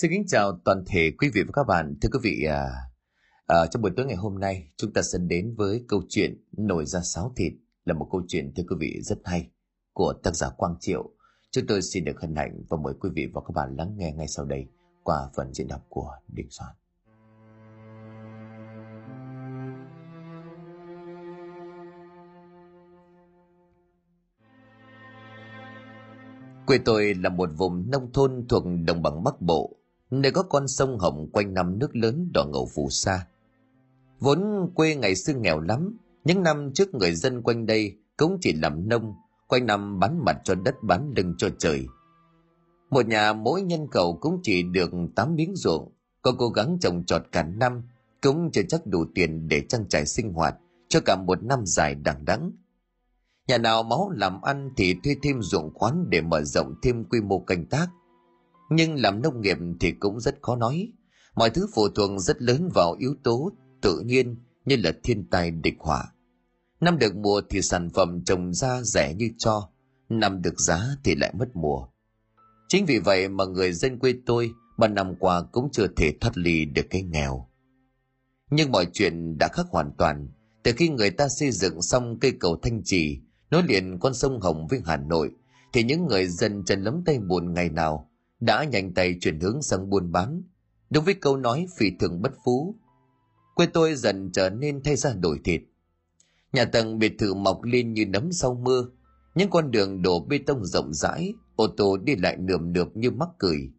Xin kính chào toàn thể quý vị và các bạn. Thưa quý vị, à, à, trong buổi tối ngày hôm nay chúng ta sẽ đến với câu chuyện Nổi ra sáo thịt là một câu chuyện thưa quý vị rất hay của tác giả Quang Triệu. Chúng tôi xin được hân hạnh và mời quý vị và các bạn lắng nghe ngay sau đây qua phần diễn đọc của Đình Soạn. Quê tôi là một vùng nông thôn thuộc đồng bằng Bắc Bộ, nơi có con sông Hồng quanh năm nước lớn đỏ ngầu phù sa. Vốn quê ngày xưa nghèo lắm, những năm trước người dân quanh đây cũng chỉ làm nông, quanh năm bán mặt cho đất bán lưng cho trời. Một nhà mỗi nhân khẩu cũng chỉ được 8 miếng ruộng, có cố gắng trồng trọt cả năm, cũng chưa chắc đủ tiền để trang trải sinh hoạt cho cả một năm dài đằng đẵng. Nhà nào máu làm ăn thì thuê thêm ruộng khoán để mở rộng thêm quy mô canh tác. Nhưng làm nông nghiệp thì cũng rất khó nói. Mọi thứ phụ thuộc rất lớn vào yếu tố tự nhiên như là thiên tai địch họa. Năm được mùa thì sản phẩm trồng ra rẻ như cho, năm được giá thì lại mất mùa. Chính vì vậy mà người dân quê tôi ba năm qua cũng chưa thể thoát ly được cái nghèo. Nhưng mọi chuyện đã khác hoàn toàn từ khi người ta xây dựng xong cây cầu Thanh Trì nối liền con sông Hồng với Hà Nội thì những người dân chân lấm tay buồn ngày nào đã nhanh tay chuyển hướng sang buôn bán. Đúng với câu nói phi thường bất phú, quê tôi dần trở nên thay ra đổi thịt. Nhà tầng biệt thự mọc lên như nấm sau mưa, những con đường đổ bê tông rộng rãi, ô tô đi lại nườm nượp như mắc cười.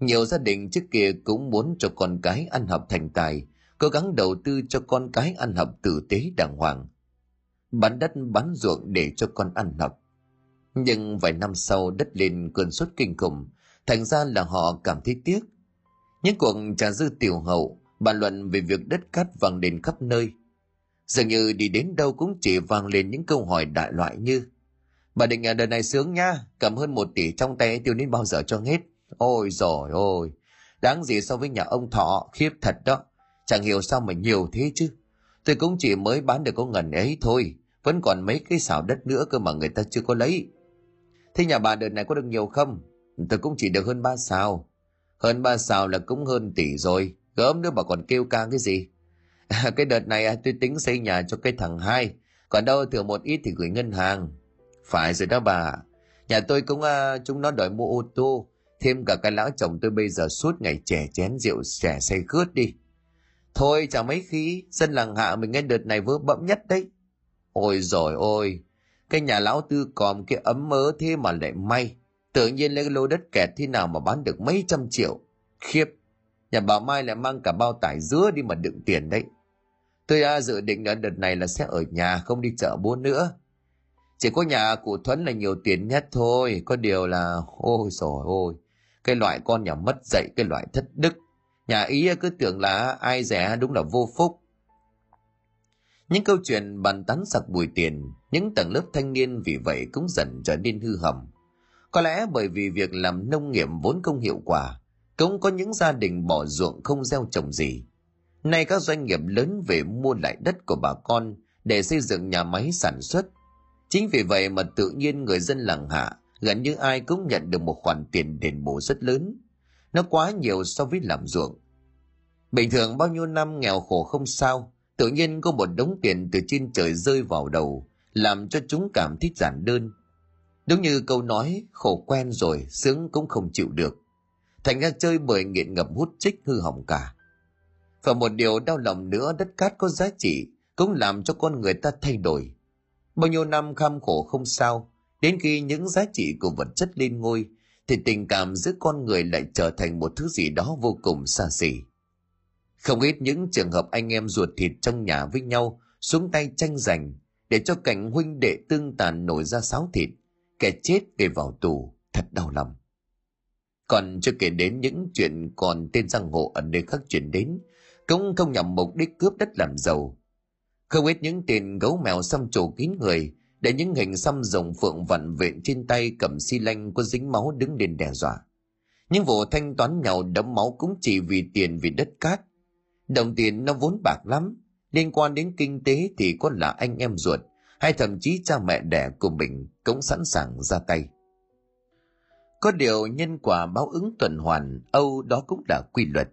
Nhiều gia đình trước kia cũng muốn cho con cái ăn học thành tài, cố gắng đầu tư cho con cái ăn học tử tế đàng hoàng bán đất bán ruộng để cho con ăn học. Nhưng vài năm sau đất lên cơn sốt kinh khủng, thành ra là họ cảm thấy tiếc. Những cuộc trà dư tiểu hậu, bàn luận về việc đất cát vang lên khắp nơi. Dường như đi đến đâu cũng chỉ vang lên những câu hỏi đại loại như Bà định nhà đời này sướng nha, cầm hơn một tỷ trong tay tiêu đến bao giờ cho hết. Ôi rồi ôi, đáng gì so với nhà ông Thọ, khiếp thật đó. Chẳng hiểu sao mà nhiều thế chứ. Tôi cũng chỉ mới bán được có ngần ấy thôi, vẫn còn mấy cái xào đất nữa cơ mà người ta chưa có lấy. Thế nhà bà đợt này có được nhiều không? Tôi cũng chỉ được hơn ba sao. Hơn ba sao là cũng hơn tỷ rồi, gớm nữa bà còn kêu ca cái gì? cái đợt này à, tôi tính xây nhà cho cái thằng hai, còn đâu thừa một ít thì gửi ngân hàng. Phải rồi đó bà, nhà tôi cũng à, chúng nó đòi mua ô tô, thêm cả cái lão chồng tôi bây giờ suốt ngày trẻ chén rượu trẻ say khướt đi Thôi chả mấy khi, dân làng hạ mình nghe đợt này vớ bẫm nhất đấy. Ôi rồi ôi, cái nhà lão tư còn cái ấm mớ thế mà lại may. Tự nhiên lấy lô đất kẹt thế nào mà bán được mấy trăm triệu. Khiếp, nhà bà Mai lại mang cả bao tải dứa đi mà đựng tiền đấy. Tôi à, dự định ở đợt này là sẽ ở nhà không đi chợ buôn nữa. Chỉ có nhà cụ Thuấn là nhiều tiền nhất thôi, có điều là ôi rồi ôi, cái loại con nhà mất dạy cái loại thất đức Nhà ý cứ tưởng là ai rẻ đúng là vô phúc. Những câu chuyện bàn tán sặc bùi tiền, những tầng lớp thanh niên vì vậy cũng dần trở nên hư hỏng. Có lẽ bởi vì việc làm nông nghiệp vốn không hiệu quả, cũng có những gia đình bỏ ruộng không gieo trồng gì. Nay các doanh nghiệp lớn về mua lại đất của bà con để xây dựng nhà máy sản xuất. Chính vì vậy mà tự nhiên người dân làng hạ gần như ai cũng nhận được một khoản tiền đền bù rất lớn nó quá nhiều so với làm ruộng. Bình thường bao nhiêu năm nghèo khổ không sao, tự nhiên có một đống tiền từ trên trời rơi vào đầu, làm cho chúng cảm thấy giản đơn. Đúng như câu nói, khổ quen rồi, sướng cũng không chịu được. Thành ra chơi bời nghiện ngập hút chích hư hỏng cả. Và một điều đau lòng nữa, đất cát có giá trị, cũng làm cho con người ta thay đổi. Bao nhiêu năm kham khổ không sao, đến khi những giá trị của vật chất lên ngôi, thì tình cảm giữa con người lại trở thành một thứ gì đó vô cùng xa xỉ. Không ít những trường hợp anh em ruột thịt trong nhà với nhau xuống tay tranh giành để cho cảnh huynh đệ tương tàn nổi ra sáo thịt, kẻ chết để vào tù, thật đau lòng. Còn chưa kể đến những chuyện còn tên giang hồ ở nơi khác chuyển đến, cũng không nhằm mục đích cướp đất làm giàu. Không ít những tên gấu mèo xăm trổ kín người để những hình xăm rồng phượng vặn vện trên tay cầm xi lanh có dính máu đứng lên đe dọa. Những vụ thanh toán nhau đấm máu cũng chỉ vì tiền vì đất cát. Đồng tiền nó vốn bạc lắm, liên quan đến kinh tế thì có là anh em ruột, hay thậm chí cha mẹ đẻ của mình cũng sẵn sàng ra tay. Có điều nhân quả báo ứng tuần hoàn, Âu đó cũng là quy luật.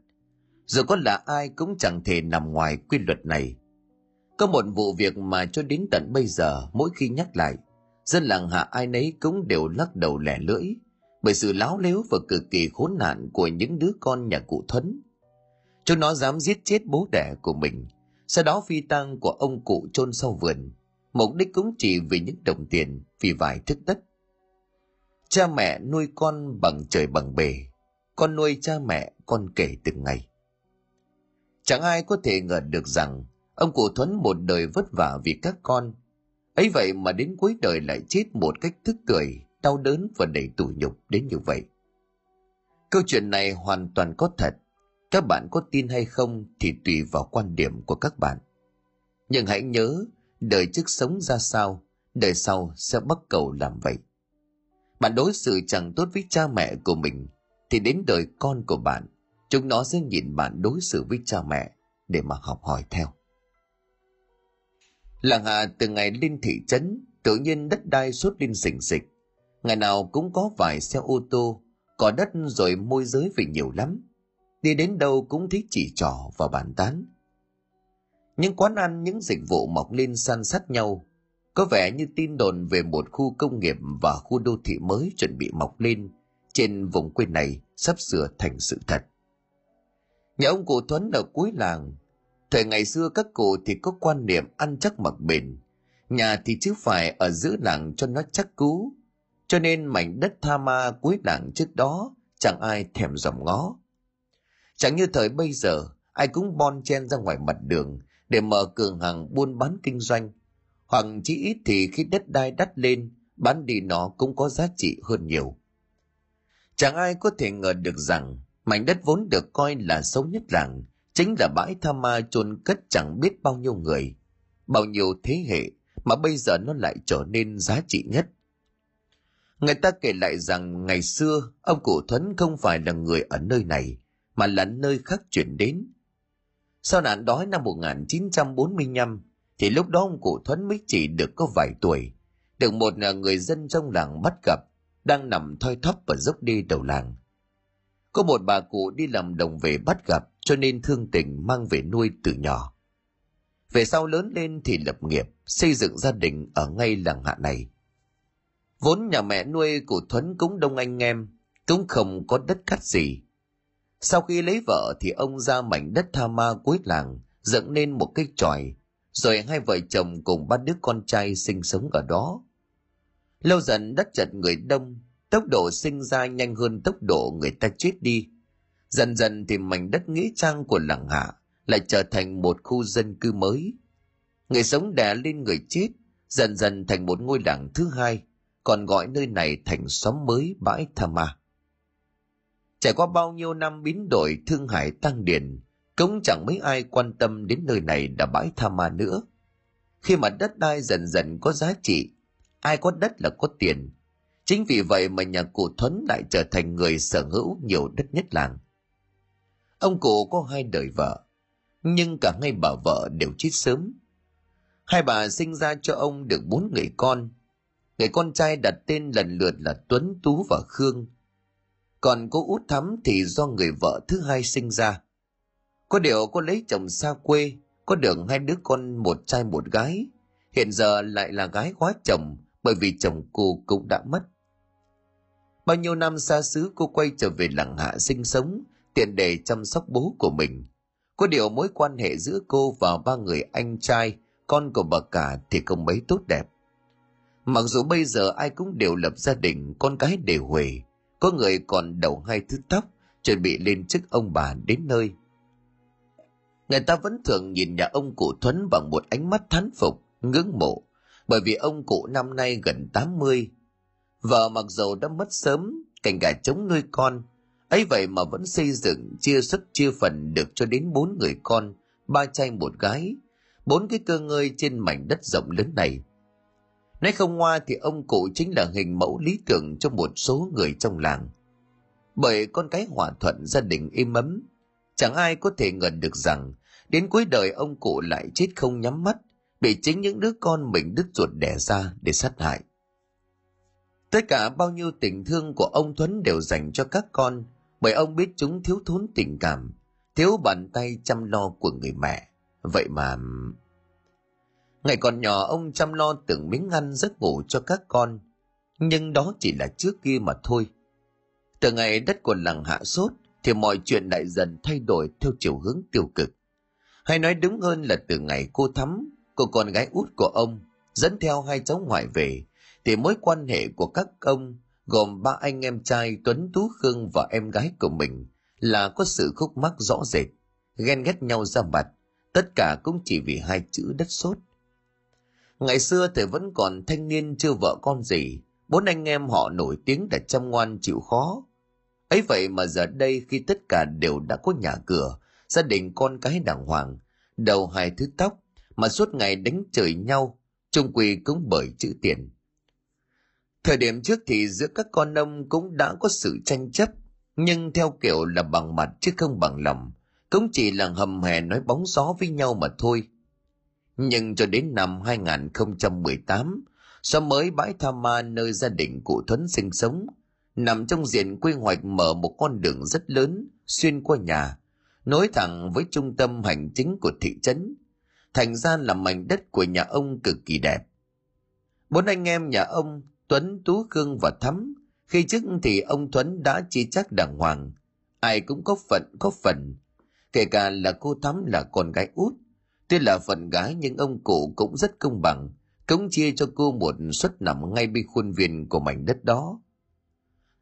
Dù có là ai cũng chẳng thể nằm ngoài quy luật này. Có một vụ việc mà cho đến tận bây giờ, mỗi khi nhắc lại, dân làng hạ ai nấy cũng đều lắc đầu lẻ lưỡi, bởi sự láo lếu và cực kỳ khốn nạn của những đứa con nhà cụ Thuấn. Chúng nó dám giết chết bố đẻ của mình, sau đó phi tang của ông cụ chôn sau vườn, mục đích cũng chỉ vì những đồng tiền, vì vài thức đất. Cha mẹ nuôi con bằng trời bằng bề, con nuôi cha mẹ con kể từng ngày. Chẳng ai có thể ngờ được rằng ông cụ Thuấn một đời vất vả vì các con. ấy vậy mà đến cuối đời lại chết một cách thức cười, đau đớn và đầy tủi nhục đến như vậy. Câu chuyện này hoàn toàn có thật. Các bạn có tin hay không thì tùy vào quan điểm của các bạn. Nhưng hãy nhớ, đời trước sống ra sao, đời sau sẽ bắt cầu làm vậy. Bạn đối xử chẳng tốt với cha mẹ của mình, thì đến đời con của bạn, chúng nó sẽ nhìn bạn đối xử với cha mẹ để mà học hỏi theo. Làng Hà từ ngày lên thị trấn, tự nhiên đất đai suốt lên sình sịch. Ngày nào cũng có vài xe ô tô, có đất rồi môi giới về nhiều lắm. Đi đến đâu cũng thấy chỉ trỏ và bàn tán. Những quán ăn, những dịch vụ mọc lên san sát nhau, có vẻ như tin đồn về một khu công nghiệp và khu đô thị mới chuẩn bị mọc lên. Trên vùng quê này sắp sửa thành sự thật. Nhà ông cụ Thuấn ở cuối làng, thời ngày xưa các cụ thì có quan niệm ăn chắc mặc bền, nhà thì chứ phải ở giữa làng cho nó chắc cú, cho nên mảnh đất tha ma cuối làng trước đó chẳng ai thèm dòm ngó. Chẳng như thời bây giờ, ai cũng bon chen ra ngoài mặt đường để mở cửa hàng buôn bán kinh doanh – hoặc chỉ ít thì khi đất đai đắt lên, bán đi nó cũng có giá trị hơn nhiều. Chẳng ai có thể ngờ được rằng mảnh đất vốn được coi là xấu nhất làng chính là bãi tha ma chôn cất chẳng biết bao nhiêu người, bao nhiêu thế hệ mà bây giờ nó lại trở nên giá trị nhất. Người ta kể lại rằng ngày xưa ông cụ Thuấn không phải là người ở nơi này mà là nơi khác chuyển đến. Sau nạn đói năm 1945, thì lúc đó ông cụ Thuấn mới chỉ được có vài tuổi, được một à, người dân trong làng bắt gặp, đang nằm thoi thóp và dốc đi đầu làng. Có một bà cụ đi làm đồng về bắt gặp, cho nên thương tình mang về nuôi từ nhỏ. Về sau lớn lên thì lập nghiệp, xây dựng gia đình ở ngay làng hạ này. Vốn nhà mẹ nuôi của Thuấn cũng đông anh em, cũng không có đất cắt gì. Sau khi lấy vợ thì ông ra mảnh đất tha ma cuối làng, dựng nên một cái tròi, rồi hai vợ chồng cùng ba đứa con trai sinh sống ở đó. Lâu dần đất chật người đông, tốc độ sinh ra nhanh hơn tốc độ người ta chết đi. Dần dần thì mảnh đất nghĩa trang của làng hạ lại trở thành một khu dân cư mới. Người sống đè lên người chết, dần dần thành một ngôi làng thứ hai, còn gọi nơi này thành xóm mới bãi Tha Ma. Trải qua bao nhiêu năm biến đổi thương hải tăng điển, cũng chẳng mấy ai quan tâm đến nơi này là bãi tha ma nữa. Khi mà đất đai dần dần có giá trị, ai có đất là có tiền. Chính vì vậy mà nhà cụ Thuấn lại trở thành người sở hữu nhiều đất nhất làng. Ông cụ có hai đời vợ, nhưng cả hai bà vợ đều chết sớm. Hai bà sinh ra cho ông được bốn người con. Người con trai đặt tên lần lượt là Tuấn, Tú và Khương. Còn cô út thắm thì do người vợ thứ hai sinh ra. Có điều cô lấy chồng xa quê, có được hai đứa con một trai một gái. Hiện giờ lại là gái quá chồng bởi vì chồng cô cũng đã mất. Bao nhiêu năm xa xứ cô quay trở về làng hạ sinh sống, tiện để chăm sóc bố của mình. Có điều mối quan hệ giữa cô và ba người anh trai, con của bà cả thì không mấy tốt đẹp. Mặc dù bây giờ ai cũng đều lập gia đình, con cái đều huề, có người còn đầu hai thứ tóc, chuẩn bị lên chức ông bà đến nơi. Người ta vẫn thường nhìn nhà ông cụ Thuấn bằng một ánh mắt thán phục, ngưỡng mộ, bởi vì ông cụ năm nay gần 80. Vợ mặc dầu đã mất sớm, cảnh gà chống nuôi con, ấy vậy mà vẫn xây dựng chia sức chia phần được cho đến bốn người con, ba trai một gái, bốn cái cơ ngơi trên mảnh đất rộng lớn này. Nói không ngoa thì ông cụ chính là hình mẫu lý tưởng cho một số người trong làng. Bởi con cái hòa thuận gia đình êm ấm, chẳng ai có thể ngờ được rằng Đến cuối đời ông cụ lại chết không nhắm mắt, bị chính những đứa con mình đứt ruột đẻ ra để sát hại. Tất cả bao nhiêu tình thương của ông Thuấn đều dành cho các con, bởi ông biết chúng thiếu thốn tình cảm, thiếu bàn tay chăm lo của người mẹ. Vậy mà... Ngày còn nhỏ ông chăm lo từng miếng ăn giấc ngủ cho các con, nhưng đó chỉ là trước kia mà thôi. Từ ngày đất của làng hạ sốt, thì mọi chuyện lại dần thay đổi theo chiều hướng tiêu cực. Hay nói đúng hơn là từ ngày cô Thắm, cô con gái út của ông, dẫn theo hai cháu ngoại về, thì mối quan hệ của các ông gồm ba anh em trai Tuấn Tú Khương và em gái của mình là có sự khúc mắc rõ rệt, ghen ghét nhau ra mặt, tất cả cũng chỉ vì hai chữ đất sốt. Ngày xưa thì vẫn còn thanh niên chưa vợ con gì, bốn anh em họ nổi tiếng là chăm ngoan chịu khó. ấy vậy mà giờ đây khi tất cả đều đã có nhà cửa, gia đình con cái đàng hoàng, đầu hai thứ tóc, mà suốt ngày đánh chửi nhau, chung quy cũng bởi chữ tiền. Thời điểm trước thì giữa các con ông cũng đã có sự tranh chấp, nhưng theo kiểu là bằng mặt chứ không bằng lòng, cũng chỉ là hầm hè nói bóng gió với nhau mà thôi. Nhưng cho đến năm 2018, xóm mới bãi Tha Ma nơi gia đình cụ Thuấn sinh sống, nằm trong diện quy hoạch mở một con đường rất lớn xuyên qua nhà, nối thẳng với trung tâm hành chính của thị trấn. Thành ra là mảnh đất của nhà ông cực kỳ đẹp. Bốn anh em nhà ông Tuấn, Tú, Khương và Thắm. Khi trước thì ông Tuấn đã chi chắc đàng hoàng. Ai cũng có phận, có phần. Kể cả là cô Thắm là con gái út. Tuy là phần gái nhưng ông cụ cũng rất công bằng. Cống chia cho cô một suất nằm ngay bên khuôn viên của mảnh đất đó.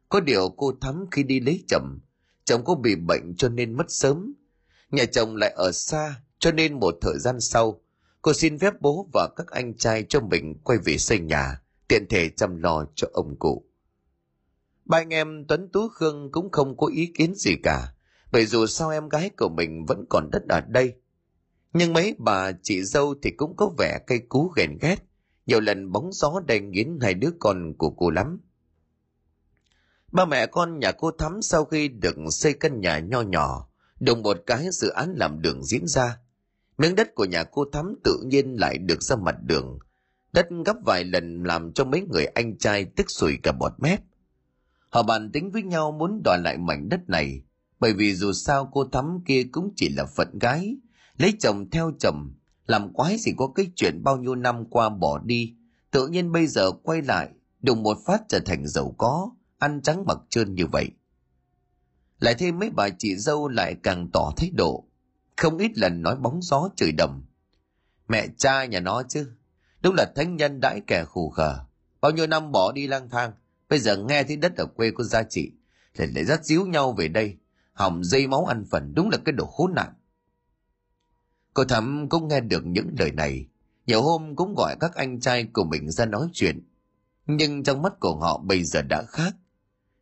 Có điều cô Thắm khi đi lấy chồng, chồng cô bị bệnh cho nên mất sớm. Nhà chồng lại ở xa, cho nên một thời gian sau, cô xin phép bố và các anh trai cho mình quay về xây nhà tiện thể chăm lo cho ông cụ. Ba anh em Tuấn Tú Khương cũng không có ý kiến gì cả, bởi dù sao em gái của mình vẫn còn đất ở đây. Nhưng mấy bà chị dâu thì cũng có vẻ cây cú ghen ghét, nhiều lần bóng gió đầy nghiến hai đứa con của cô lắm. Ba mẹ con nhà cô Thắm sau khi được xây căn nhà nho nhỏ, đồng một cái dự án làm đường diễn ra. Miếng đất của nhà cô Thắm tự nhiên lại được ra mặt đường, Đất gấp vài lần làm cho mấy người anh trai tức sủi cả bọt mép. Họ bàn tính với nhau muốn đòi lại mảnh đất này, bởi vì dù sao cô Thắm kia cũng chỉ là phận gái, lấy chồng theo chồng, làm quái gì có cái chuyện bao nhiêu năm qua bỏ đi, tự nhiên bây giờ quay lại, đùng một phát trở thành giàu có, ăn trắng mặc trơn như vậy. Lại thêm mấy bà chị dâu lại càng tỏ thái độ, không ít lần nói bóng gió trời đầm. Mẹ cha nhà nó chứ, Đúng là thánh nhân đãi kẻ khù khờ. Bao nhiêu năm bỏ đi lang thang, bây giờ nghe thấy đất ở quê có giá trị, lại lại dắt díu nhau về đây, hỏng dây máu ăn phần, đúng là cái đồ khốn nạn. Cô thắm cũng nghe được những lời này, nhiều hôm cũng gọi các anh trai của mình ra nói chuyện. Nhưng trong mắt của họ bây giờ đã khác.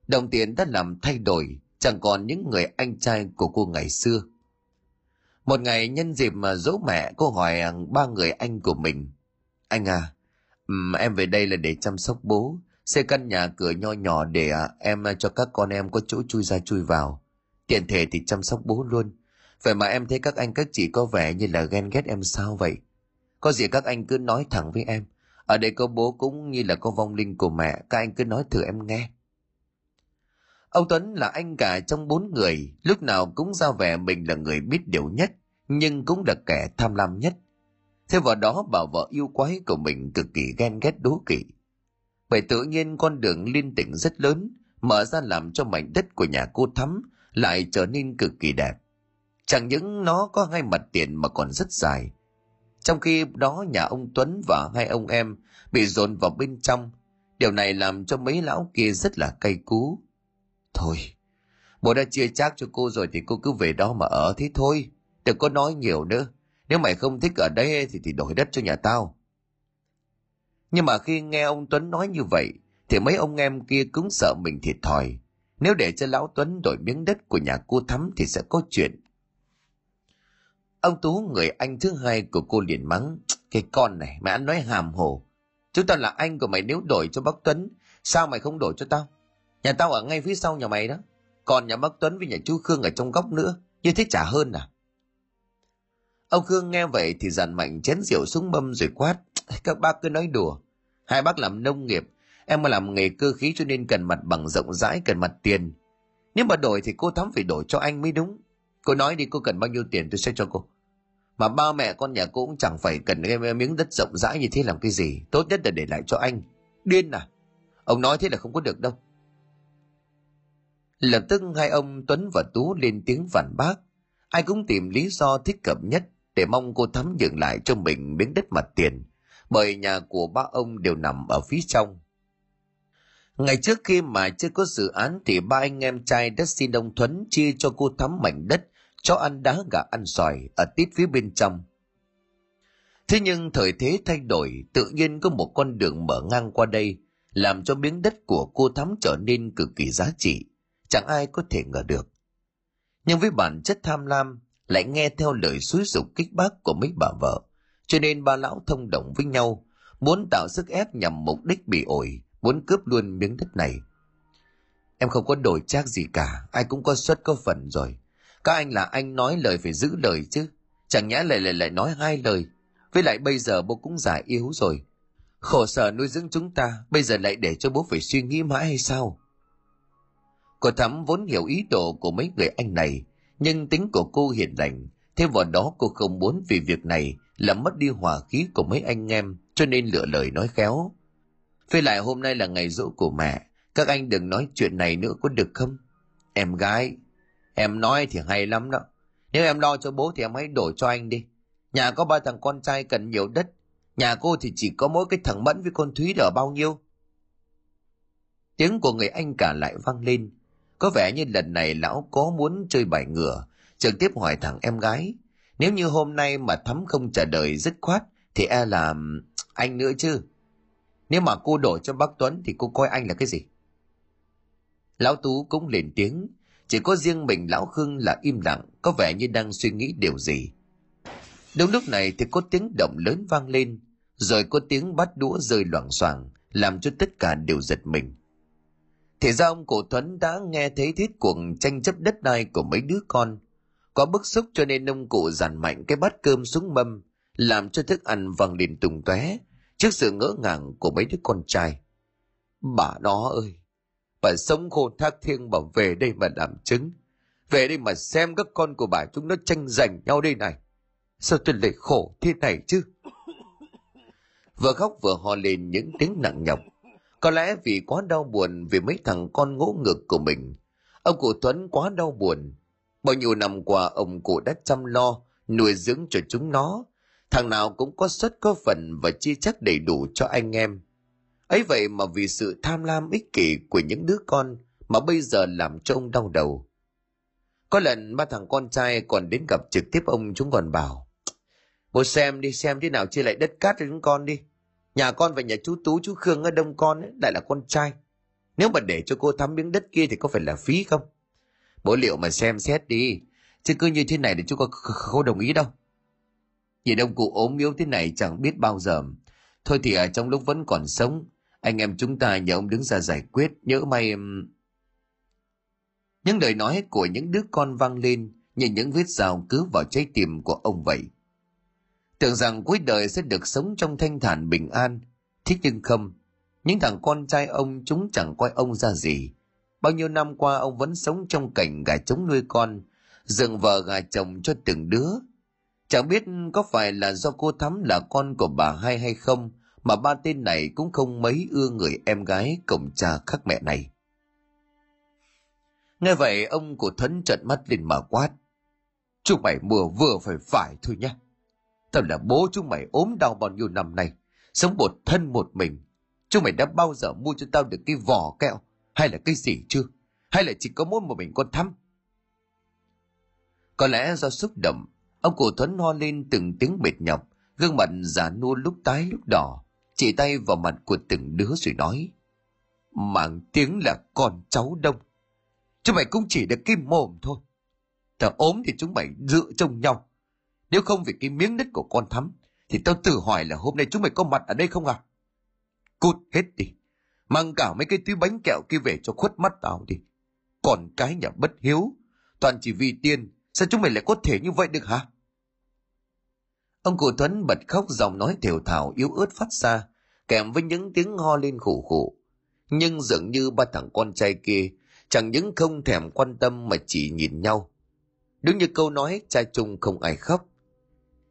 Đồng tiền đã làm thay đổi, chẳng còn những người anh trai của cô ngày xưa. Một ngày nhân dịp mà dỗ mẹ, cô hỏi ba người anh của mình. Anh à, em về đây là để chăm sóc bố, xây căn nhà cửa nho nhỏ để à, em cho các con em có chỗ chui ra chui vào. Tiện thể thì chăm sóc bố luôn. Vậy mà em thấy các anh các chị có vẻ như là ghen ghét em sao vậy? Có gì các anh cứ nói thẳng với em. Ở đây có bố cũng như là có vong linh của mẹ, các anh cứ nói thử em nghe. Ông Tuấn là anh cả trong bốn người, lúc nào cũng ra vẻ mình là người biết điều nhất, nhưng cũng là kẻ tham lam nhất. Thêm vào đó bà vợ yêu quái của mình cực kỳ ghen ghét đố kỵ. Bởi tự nhiên con đường liên tỉnh rất lớn, mở ra làm cho mảnh đất của nhà cô Thắm lại trở nên cực kỳ đẹp. Chẳng những nó có hai mặt tiền mà còn rất dài. Trong khi đó nhà ông Tuấn và hai ông em bị dồn vào bên trong, điều này làm cho mấy lão kia rất là cay cú. Thôi, bố đã chia chác cho cô rồi thì cô cứ về đó mà ở thế thôi, đừng có nói nhiều nữa. Nếu mày không thích ở đây thì thì đổi đất cho nhà tao. Nhưng mà khi nghe ông Tuấn nói như vậy, thì mấy ông em kia cũng sợ mình thiệt thòi. Nếu để cho lão Tuấn đổi miếng đất của nhà cô Thắm thì sẽ có chuyện. Ông Tú, người anh thứ hai của cô liền mắng. Cái con này, mày ăn nói hàm hồ. Chúng ta là anh của mày nếu đổi cho bác Tuấn, sao mày không đổi cho tao? Nhà tao ở ngay phía sau nhà mày đó. Còn nhà bác Tuấn với nhà chú Khương ở trong góc nữa. Như thế chả hơn à? Ông Khương nghe vậy thì dàn mạnh chén rượu xuống mâm rồi quát. Các bác cứ nói đùa. Hai bác làm nông nghiệp. Em mà làm nghề cơ khí cho nên cần mặt bằng rộng rãi, cần mặt tiền. Nếu mà đổi thì cô Thắm phải đổi cho anh mới đúng. Cô nói đi, cô cần bao nhiêu tiền tôi sẽ cho cô. Mà ba mẹ con nhà cô cũng chẳng phải cần cái miếng đất rộng rãi như thế làm cái gì. Tốt nhất là để lại cho anh. Điên à? Ông nói thế là không có được đâu. Lập tức hai ông Tuấn và Tú lên tiếng phản bác. Ai cũng tìm lý do thích hợp nhất để mong cô Thắm nhường lại cho mình miếng đất mặt tiền. Bởi nhà của ba ông đều nằm ở phía trong. Ngày trước khi mà chưa có dự án thì ba anh em trai đã xin ông Thuấn chia cho cô Thắm mảnh đất cho ăn đá gà ăn sỏi ở tít phía bên trong. Thế nhưng thời thế thay đổi, tự nhiên có một con đường mở ngang qua đây, làm cho miếng đất của cô Thắm trở nên cực kỳ giá trị, chẳng ai có thể ngờ được. Nhưng với bản chất tham lam, lại nghe theo lời xúi dục kích bác của mấy bà vợ, cho nên ba lão thông đồng với nhau, muốn tạo sức ép nhằm mục đích bị ổi, muốn cướp luôn miếng đất này. Em không có đổi trác gì cả, ai cũng có suất có phần rồi. Các anh là anh nói lời phải giữ lời chứ. Chẳng nhẽ lại lại lại nói hai lời. Với lại bây giờ bố cũng già yếu rồi. Khổ sở nuôi dưỡng chúng ta, bây giờ lại để cho bố phải suy nghĩ mãi hay sao? Cô Thắm vốn hiểu ý đồ của mấy người anh này, nhưng tính của cô hiền lành, thêm vào đó cô không muốn vì việc này làm mất đi hòa khí của mấy anh em, cho nên lựa lời nói khéo. Với lại hôm nay là ngày rỗ của mẹ, các anh đừng nói chuyện này nữa có được không? Em gái, em nói thì hay lắm đó. Nếu em lo cho bố thì em hãy đổi cho anh đi. Nhà có ba thằng con trai cần nhiều đất. Nhà cô thì chỉ có mỗi cái thằng Mẫn với con Thúy đỡ bao nhiêu. Tiếng của người anh cả lại vang lên. Có vẻ như lần này lão có muốn chơi bài ngựa, trực tiếp hỏi thằng em gái. Nếu như hôm nay mà Thắm không trả lời dứt khoát, thì e là anh nữa chứ. Nếu mà cô đổi cho bác Tuấn thì cô coi anh là cái gì? Lão Tú cũng lên tiếng, chỉ có riêng mình lão Khương là im lặng, có vẻ như đang suy nghĩ điều gì. Đúng lúc này thì có tiếng động lớn vang lên, rồi có tiếng bắt đũa rơi loảng xoảng, làm cho tất cả đều giật mình. Thì ra ông cổ Tuấn đã nghe thấy thiết cuộc tranh chấp đất đai của mấy đứa con. Có bức xúc cho nên ông cụ giàn mạnh cái bát cơm xuống mâm, làm cho thức ăn văng lên tung tóe trước sự ngỡ ngàng của mấy đứa con trai. Bà đó ơi, bà sống khôn thác thiêng bà về đây mà làm chứng. Về đây mà xem các con của bà chúng nó tranh giành nhau đây này. Sao tôi lại khổ thế này chứ? Vừa khóc vừa ho lên những tiếng nặng nhọc. Có lẽ vì quá đau buồn vì mấy thằng con ngỗ ngực của mình. Ông cụ Tuấn quá đau buồn. Bao nhiêu năm qua ông cụ đã chăm lo, nuôi dưỡng cho chúng nó, thằng nào cũng có suất có phần và chia chắc đầy đủ cho anh em. Ấy vậy mà vì sự tham lam ích kỷ của những đứa con mà bây giờ làm cho ông đau đầu. Có lần ba thằng con trai còn đến gặp trực tiếp ông chúng còn bảo bố xem đi xem thế nào chia lại đất cát cho chúng con đi. Nhà con và nhà chú tú chú khương ở đông con ấy, lại là con trai. Nếu mà để cho cô thắm miếng đất kia thì có phải là phí không? Bố liệu mà xem xét đi. Chứ cứ như thế này thì chú con không đồng ý đâu. Nhìn ông cụ ốm yếu thế này chẳng biết bao giờ. Thôi thì ở trong lúc vẫn còn sống, anh em chúng ta nhờ ông đứng ra giải quyết, nhớ may... Những lời nói của những đứa con vang lên như những vết dao cứ vào trái tim của ông vậy. Tưởng rằng cuối đời sẽ được sống trong thanh thản bình an, thế nhưng không. Những thằng con trai ông chúng chẳng coi ông ra gì. Bao nhiêu năm qua ông vẫn sống trong cảnh gà trống nuôi con, dựng vợ gà chồng cho từng đứa, Chẳng biết có phải là do cô Thắm là con của bà hai hay không, mà ba tên này cũng không mấy ưa người em gái cổng cha khác mẹ này. Nghe vậy ông của Thấn trợn mắt lên mà quát. Chúng mày mùa vừa phải phải thôi nhá. Tao là bố chúng mày ốm đau bao nhiêu năm nay, sống một thân một mình. Chúng mày đã bao giờ mua cho tao được cái vỏ kẹo, hay là cái gì chưa? Hay là chỉ có mỗi một mình con thăm? Có lẽ do xúc động Ông cụ Thuấn ho lên từng tiếng mệt nhọc, gương mặt già nua lúc tái lúc đỏ, chỉ tay vào mặt của từng đứa rồi nói. Mạng tiếng là con cháu đông. Chúng mày cũng chỉ được cái mồm thôi. Thở ốm thì chúng mày dựa trông nhau. Nếu không vì cái miếng đất của con thắm, thì tao tự hỏi là hôm nay chúng mày có mặt ở đây không à? Cút hết đi. Mang cả mấy cái túi bánh kẹo kia về cho khuất mắt tao đi. Còn cái nhà bất hiếu, toàn chỉ vì tiền Sao chúng mày lại có thể như vậy được hả? Ông cụ Tuấn bật khóc giọng nói thều thào yếu ớt phát ra, kèm với những tiếng ho lên khủ khủ. Nhưng dường như ba thằng con trai kia chẳng những không thèm quan tâm mà chỉ nhìn nhau. Đúng như câu nói trai chung không ai khóc.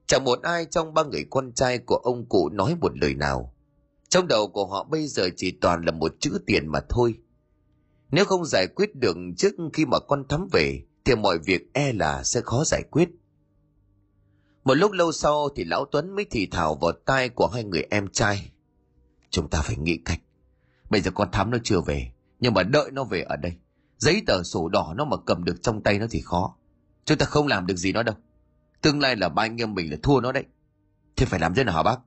Chẳng một ai trong ba người con trai của ông cụ nói một lời nào. Trong đầu của họ bây giờ chỉ toàn là một chữ tiền mà thôi. Nếu không giải quyết được trước khi mà con thắm về, thì mọi việc e là sẽ khó giải quyết. Một lúc lâu sau thì Lão Tuấn mới thì thào vào tai của hai người em trai. Chúng ta phải nghĩ cách. Bây giờ con thắm nó chưa về, nhưng mà đợi nó về ở đây. Giấy tờ sổ đỏ nó mà cầm được trong tay nó thì khó. Chúng ta không làm được gì nó đâu. Tương lai là ba anh em mình là thua nó đấy. Thế phải làm thế nào hả bác?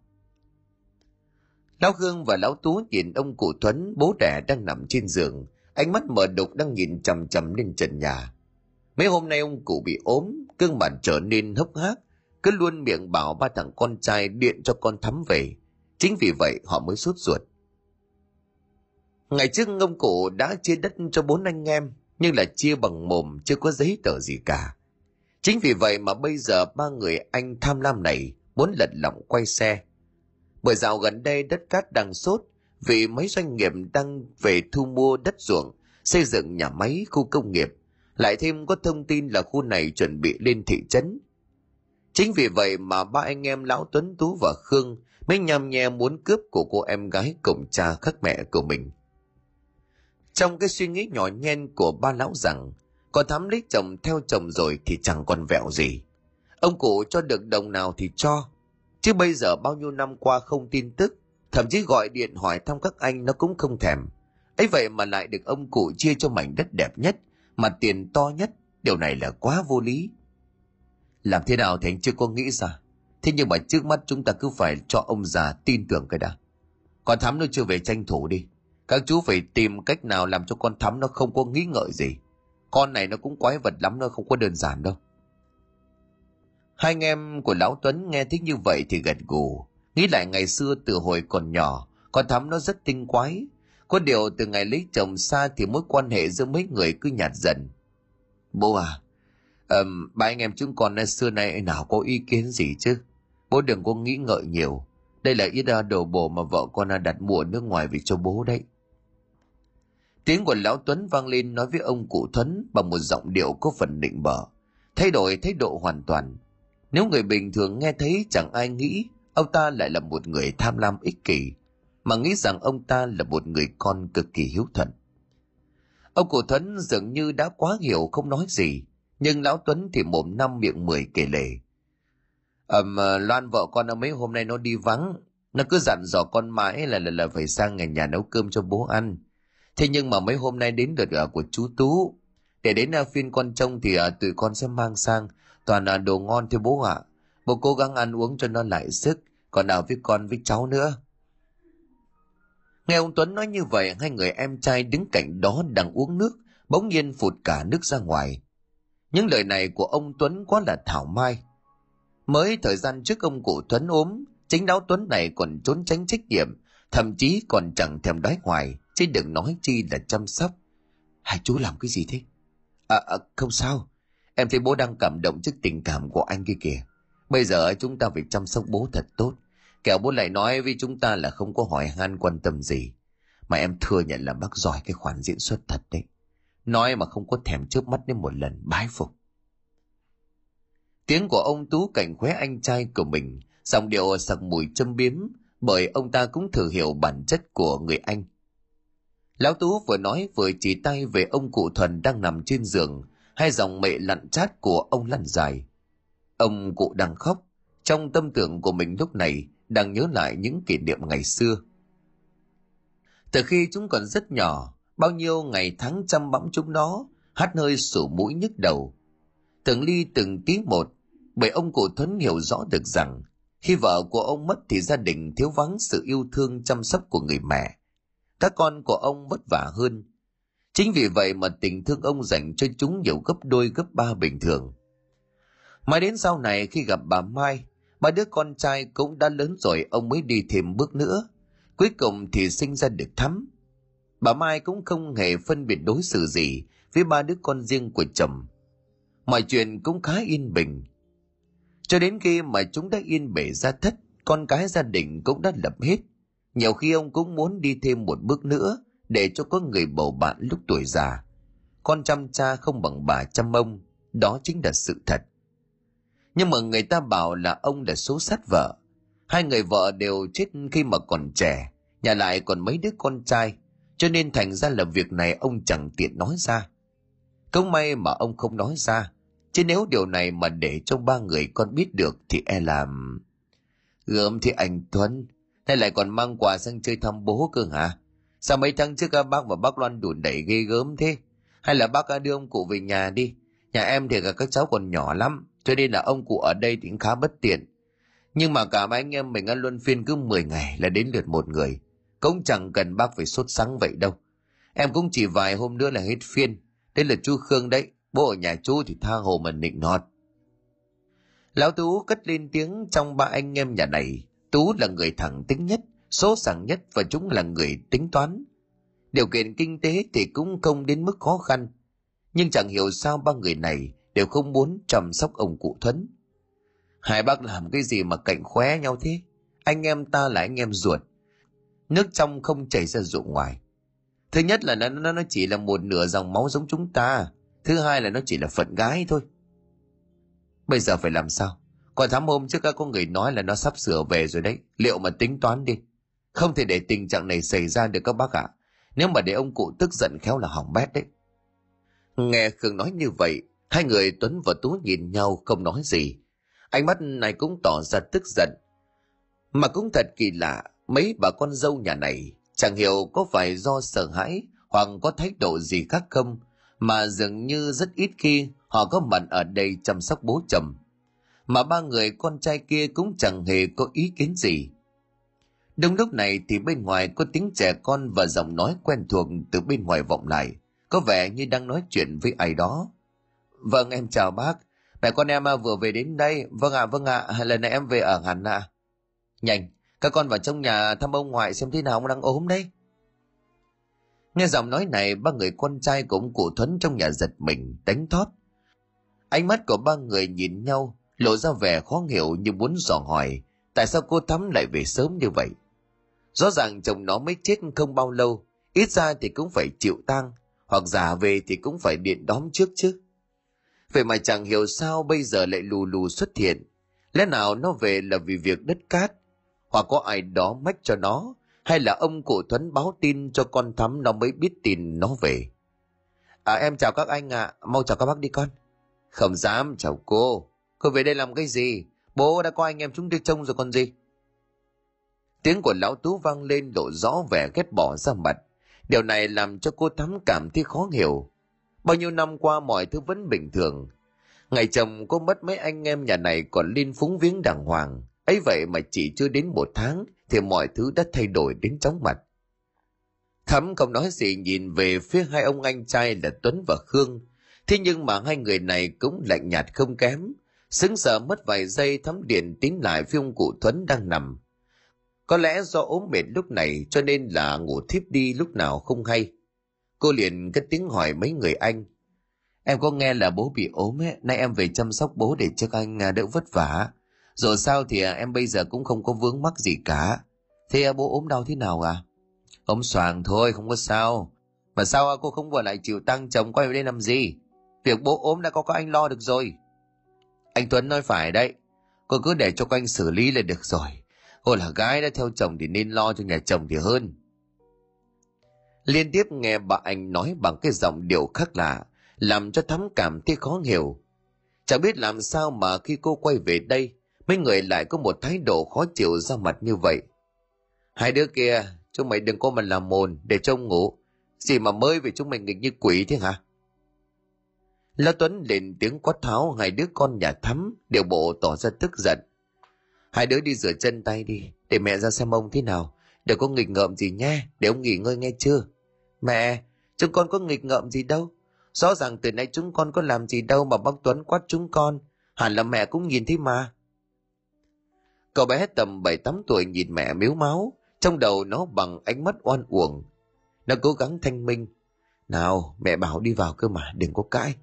Lão Hương và Lão Tú nhìn ông cụ Thuấn, bố đẻ đang nằm trên giường, ánh mắt mở đục đang nhìn chằm chằm lên trần nhà. Mấy hôm nay ông cụ bị ốm, cương bản trở nên hốc hác, cứ luôn miệng bảo ba thằng con trai điện cho con thắm về. Chính vì vậy họ mới sốt ruột. Ngày trước ông cụ đã chia đất cho bốn anh em, nhưng là chia bằng mồm chưa có giấy tờ gì cả. Chính vì vậy mà bây giờ ba người anh tham lam này muốn lật lọng quay xe. Bởi dạo gần đây đất cát đang sốt vì mấy doanh nghiệp đang về thu mua đất ruộng, xây dựng nhà máy, khu công nghiệp. Lại thêm có thông tin là khu này chuẩn bị lên thị trấn. Chính vì vậy mà ba anh em Lão Tuấn Tú và Khương mới nhằm nhè muốn cướp của cô em gái cùng cha khắc mẹ của mình. Trong cái suy nghĩ nhỏ nhen của ba lão rằng còn thắm lấy chồng theo chồng rồi thì chẳng còn vẹo gì. Ông cụ cho được đồng nào thì cho. Chứ bây giờ bao nhiêu năm qua không tin tức, thậm chí gọi điện hỏi thăm các anh nó cũng không thèm. ấy vậy mà lại được ông cụ chia cho mảnh đất đẹp nhất, mà tiền to nhất, điều này là quá vô lý. Làm thế nào thì anh chưa có nghĩ ra. Thế nhưng mà trước mắt chúng ta cứ phải cho ông già tin tưởng cái đã. Còn thắm nó chưa về tranh thủ đi. Các chú phải tìm cách nào làm cho con thắm nó không có nghĩ ngợi gì. Con này nó cũng quái vật lắm nó không có đơn giản đâu. Hai anh em của Lão Tuấn nghe thấy như vậy thì gật gù. Nghĩ lại ngày xưa từ hồi còn nhỏ, con thắm nó rất tinh quái. Có điều từ ngày lấy chồng xa thì mối quan hệ giữa mấy người cứ nhạt dần. Bố à, um, ba anh em chúng con xưa nay nào có ý kiến gì chứ? Bố đừng có nghĩ ngợi nhiều. Đây là ít đồ bổ mà vợ con đặt mua nước ngoài vì cho bố đấy. Tiếng của Lão Tuấn vang lên nói với ông cụ Thuấn bằng một giọng điệu có phần định bở. thay đổi thái độ hoàn toàn. Nếu người bình thường nghe thấy chẳng ai nghĩ ông ta lại là một người tham lam ích kỷ, mà nghĩ rằng ông ta là một người con cực kỳ hiếu thuận. Ông cụ Thuấn dường như đã quá hiểu không nói gì, nhưng Lão Tuấn thì mồm năm miệng mười kể lể. Ẩm ờ, Loan vợ con ở mấy hôm nay nó đi vắng, nó cứ dặn dò con mãi là là, là phải sang nhà nhà nấu cơm cho bố ăn Thế nhưng mà mấy hôm nay đến lượt ờ, của chú Tú. Để đến ờ, phiên con trông thì uh, tụi con sẽ mang sang toàn là đồ ngon thưa bố ạ. Bố cố gắng ăn uống cho nó lại sức, còn nào với con với cháu nữa. Nghe ông Tuấn nói như vậy, hai người em trai đứng cạnh đó đang uống nước, bỗng nhiên phụt cả nước ra ngoài. Những lời này của ông Tuấn quá là thảo mai. Mới thời gian trước ông cụ Tuấn ốm, chính đáo Tuấn này còn trốn tránh trách nhiệm, thậm chí còn chẳng thèm đói hoài chứ đừng nói chi là chăm sóc. Hai chú làm cái gì thế? À, à không sao, em thấy bố đang cảm động trước tình cảm của anh kia kìa. Bây giờ chúng ta phải chăm sóc bố thật tốt. Kẻo bố lại nói với chúng ta là không có hỏi han quan tâm gì. Mà em thừa nhận là bác giỏi cái khoản diễn xuất thật đấy. Nói mà không có thèm trước mắt đến một lần bái phục. Tiếng của ông Tú cảnh khóe anh trai của mình, giọng điệu sặc mùi châm biếm, bởi ông ta cũng thừa hiểu bản chất của người anh. Lão Tú vừa nói vừa chỉ tay về ông cụ thuần đang nằm trên giường, hai dòng mệ lặn chát của ông lăn dài. Ông cụ đang khóc, trong tâm tưởng của mình lúc này đang nhớ lại những kỷ niệm ngày xưa. Từ khi chúng còn rất nhỏ, bao nhiêu ngày tháng chăm bẵm chúng nó, hát hơi sổ mũi nhức đầu. Từng ly từng tí một, bởi ông cụ Thuấn hiểu rõ được rằng, khi vợ của ông mất thì gia đình thiếu vắng sự yêu thương chăm sóc của người mẹ các con của ông vất vả hơn. Chính vì vậy mà tình thương ông dành cho chúng nhiều gấp đôi gấp ba bình thường. Mãi đến sau này khi gặp bà Mai, ba đứa con trai cũng đã lớn rồi ông mới đi thêm bước nữa. Cuối cùng thì sinh ra được thắm. Bà Mai cũng không hề phân biệt đối xử gì với ba đứa con riêng của chồng. Mọi chuyện cũng khá yên bình. Cho đến khi mà chúng đã yên bể ra thất, con cái gia đình cũng đã lập hết nhiều khi ông cũng muốn đi thêm một bước nữa để cho có người bầu bạn lúc tuổi già. Con chăm cha không bằng bà chăm ông, đó chính là sự thật. Nhưng mà người ta bảo là ông đã số sát vợ. Hai người vợ đều chết khi mà còn trẻ, nhà lại còn mấy đứa con trai, cho nên thành ra là việc này ông chẳng tiện nói ra. Không may mà ông không nói ra, chứ nếu điều này mà để cho ba người con biết được thì e làm... Gớm thì anh Tuấn, hay lại còn mang quà sang chơi thăm bố cơ hả? Sao mấy tháng trước các bác và bác Loan đùn đẩy ghê gớm thế? Hay là bác đưa ông cụ về nhà đi? Nhà em thì cả các cháu còn nhỏ lắm, cho nên là ông cụ ở đây thì cũng khá bất tiện. Nhưng mà cả ba anh em mình ăn luân phiên cứ 10 ngày là đến lượt một người. Cũng chẳng cần bác phải sốt sắng vậy đâu. Em cũng chỉ vài hôm nữa là hết phiên. Đây là chú Khương đấy, bố ở nhà chú thì tha hồ mà nịnh nọt. Lão Tú cất lên tiếng trong ba anh em nhà này. Tú là người thẳng tính nhất, số sẵn nhất và chúng là người tính toán. Điều kiện kinh tế thì cũng không đến mức khó khăn. Nhưng chẳng hiểu sao ba người này đều không muốn chăm sóc ông cụ Thuấn. Hai bác làm cái gì mà cạnh khóe nhau thế? Anh em ta là anh em ruột. Nước trong không chảy ra ruộng ngoài. Thứ nhất là nó, nó, nó chỉ là một nửa dòng máu giống chúng ta. Thứ hai là nó chỉ là phận gái thôi. Bây giờ phải làm sao? Còn tháng hôm trước có người nói là nó sắp sửa về rồi đấy. Liệu mà tính toán đi. Không thể để tình trạng này xảy ra được các bác ạ. Nếu mà để ông cụ tức giận khéo là hỏng bét đấy. Nghe Khương nói như vậy, hai người Tuấn và Tú nhìn nhau không nói gì. Ánh mắt này cũng tỏ ra tức giận. Mà cũng thật kỳ lạ, mấy bà con dâu nhà này chẳng hiểu có phải do sợ hãi hoặc có thái độ gì khác không, mà dường như rất ít khi họ có mặt ở đây chăm sóc bố chồng. Mà ba người con trai kia cũng chẳng hề có ý kiến gì. Đúng lúc này thì bên ngoài có tiếng trẻ con và giọng nói quen thuộc từ bên ngoài vọng lại, có vẻ như đang nói chuyện với ai đó. Vâng em chào bác, mẹ con em à, vừa về đến đây, vâng ạ à, vâng ạ, à, lần này em về ở hẳn ạ. À. Nhanh, các con vào trong nhà thăm ông ngoại xem thế nào ông đang ốm đấy. Nghe giọng nói này, ba người con trai của ông cụ Thuấn trong nhà giật mình, đánh thót. Ánh mắt của ba người nhìn nhau, lộ ra vẻ khó hiểu như muốn dò hỏi, tại sao cô Thắm lại về sớm như vậy? Rõ ràng chồng nó mới chết không bao lâu, ít ra thì cũng phải chịu tang, hoặc giả về thì cũng phải điện đóm trước chứ. Vậy mà chẳng hiểu sao bây giờ lại lù lù xuất hiện. Lẽ nào nó về là vì việc đất cát, hoặc có ai đó mách cho nó, hay là ông cụ Thuấn báo tin cho con Thắm nó mới biết tin nó về. À em chào các anh ạ, à. mau chào các bác đi con. Không dám, chào cô. Cô về đây làm cái gì? Bố đã có anh em chúng tôi trông rồi còn gì? Tiếng của lão Tú vang lên lộ rõ vẻ ghét bỏ ra mặt. Điều này làm cho cô Thắm cảm thấy khó hiểu. Bao nhiêu năm qua mọi thứ vẫn bình thường. Ngày chồng cô mất mấy anh em nhà này còn liên phúng viếng đàng hoàng. ấy vậy mà chỉ chưa đến một tháng thì mọi thứ đã thay đổi đến chóng mặt. Thắm không nói gì nhìn về phía hai ông anh trai là Tuấn và Khương. Thế nhưng mà hai người này cũng lạnh nhạt không kém. Sững sờ mất vài giây thắm điện tín lại phía ông cụ Tuấn đang nằm. Có lẽ do ốm mệt lúc này cho nên là ngủ thiếp đi lúc nào không hay. Cô liền cất tiếng hỏi mấy người anh. Em có nghe là bố bị ốm ấy, nay em về chăm sóc bố để cho anh à, đỡ vất vả. Rồi sao thì à, em bây giờ cũng không có vướng mắc gì cả. Thế à, bố ốm đau thế nào à? Ốm xoàng thôi, không có sao. Mà sao cô không vừa lại chịu tăng chồng quay về đây làm gì? Việc bố ốm đã có các anh lo được rồi. Anh Tuấn nói phải đấy. Cô cứ để cho các anh xử lý là được rồi. Cô là gái đã theo chồng thì nên lo cho nhà chồng thì hơn. Liên tiếp nghe bà anh nói bằng cái giọng điệu khác lạ, làm cho Thắm cảm thấy khó hiểu. Chẳng biết làm sao mà khi cô quay về đây, mấy người lại có một thái độ khó chịu ra mặt như vậy. Hai đứa kia, chúng mày đừng có mà làm mồn để trông ngủ. Gì mà mới về chúng mày nghịch như quỷ thế hả? La Tuấn lên tiếng quát tháo hai đứa con nhà Thắm đều bộ tỏ ra tức giận. Hai đứa đi rửa chân tay đi, để mẹ ra xem ông thế nào. Đừng có nghịch ngợm gì nha, để ông nghỉ ngơi nghe chưa? Mẹ, chúng con có nghịch ngợm gì đâu. Rõ ràng từ nay chúng con có làm gì đâu mà bác Tuấn quát chúng con. Hẳn là mẹ cũng nhìn thấy mà. Cậu bé tầm 7-8 tuổi nhìn mẹ miếu máu, trong đầu nó bằng ánh mắt oan uổng. Nó cố gắng thanh minh. Nào, mẹ bảo đi vào cơ mà, đừng có cãi.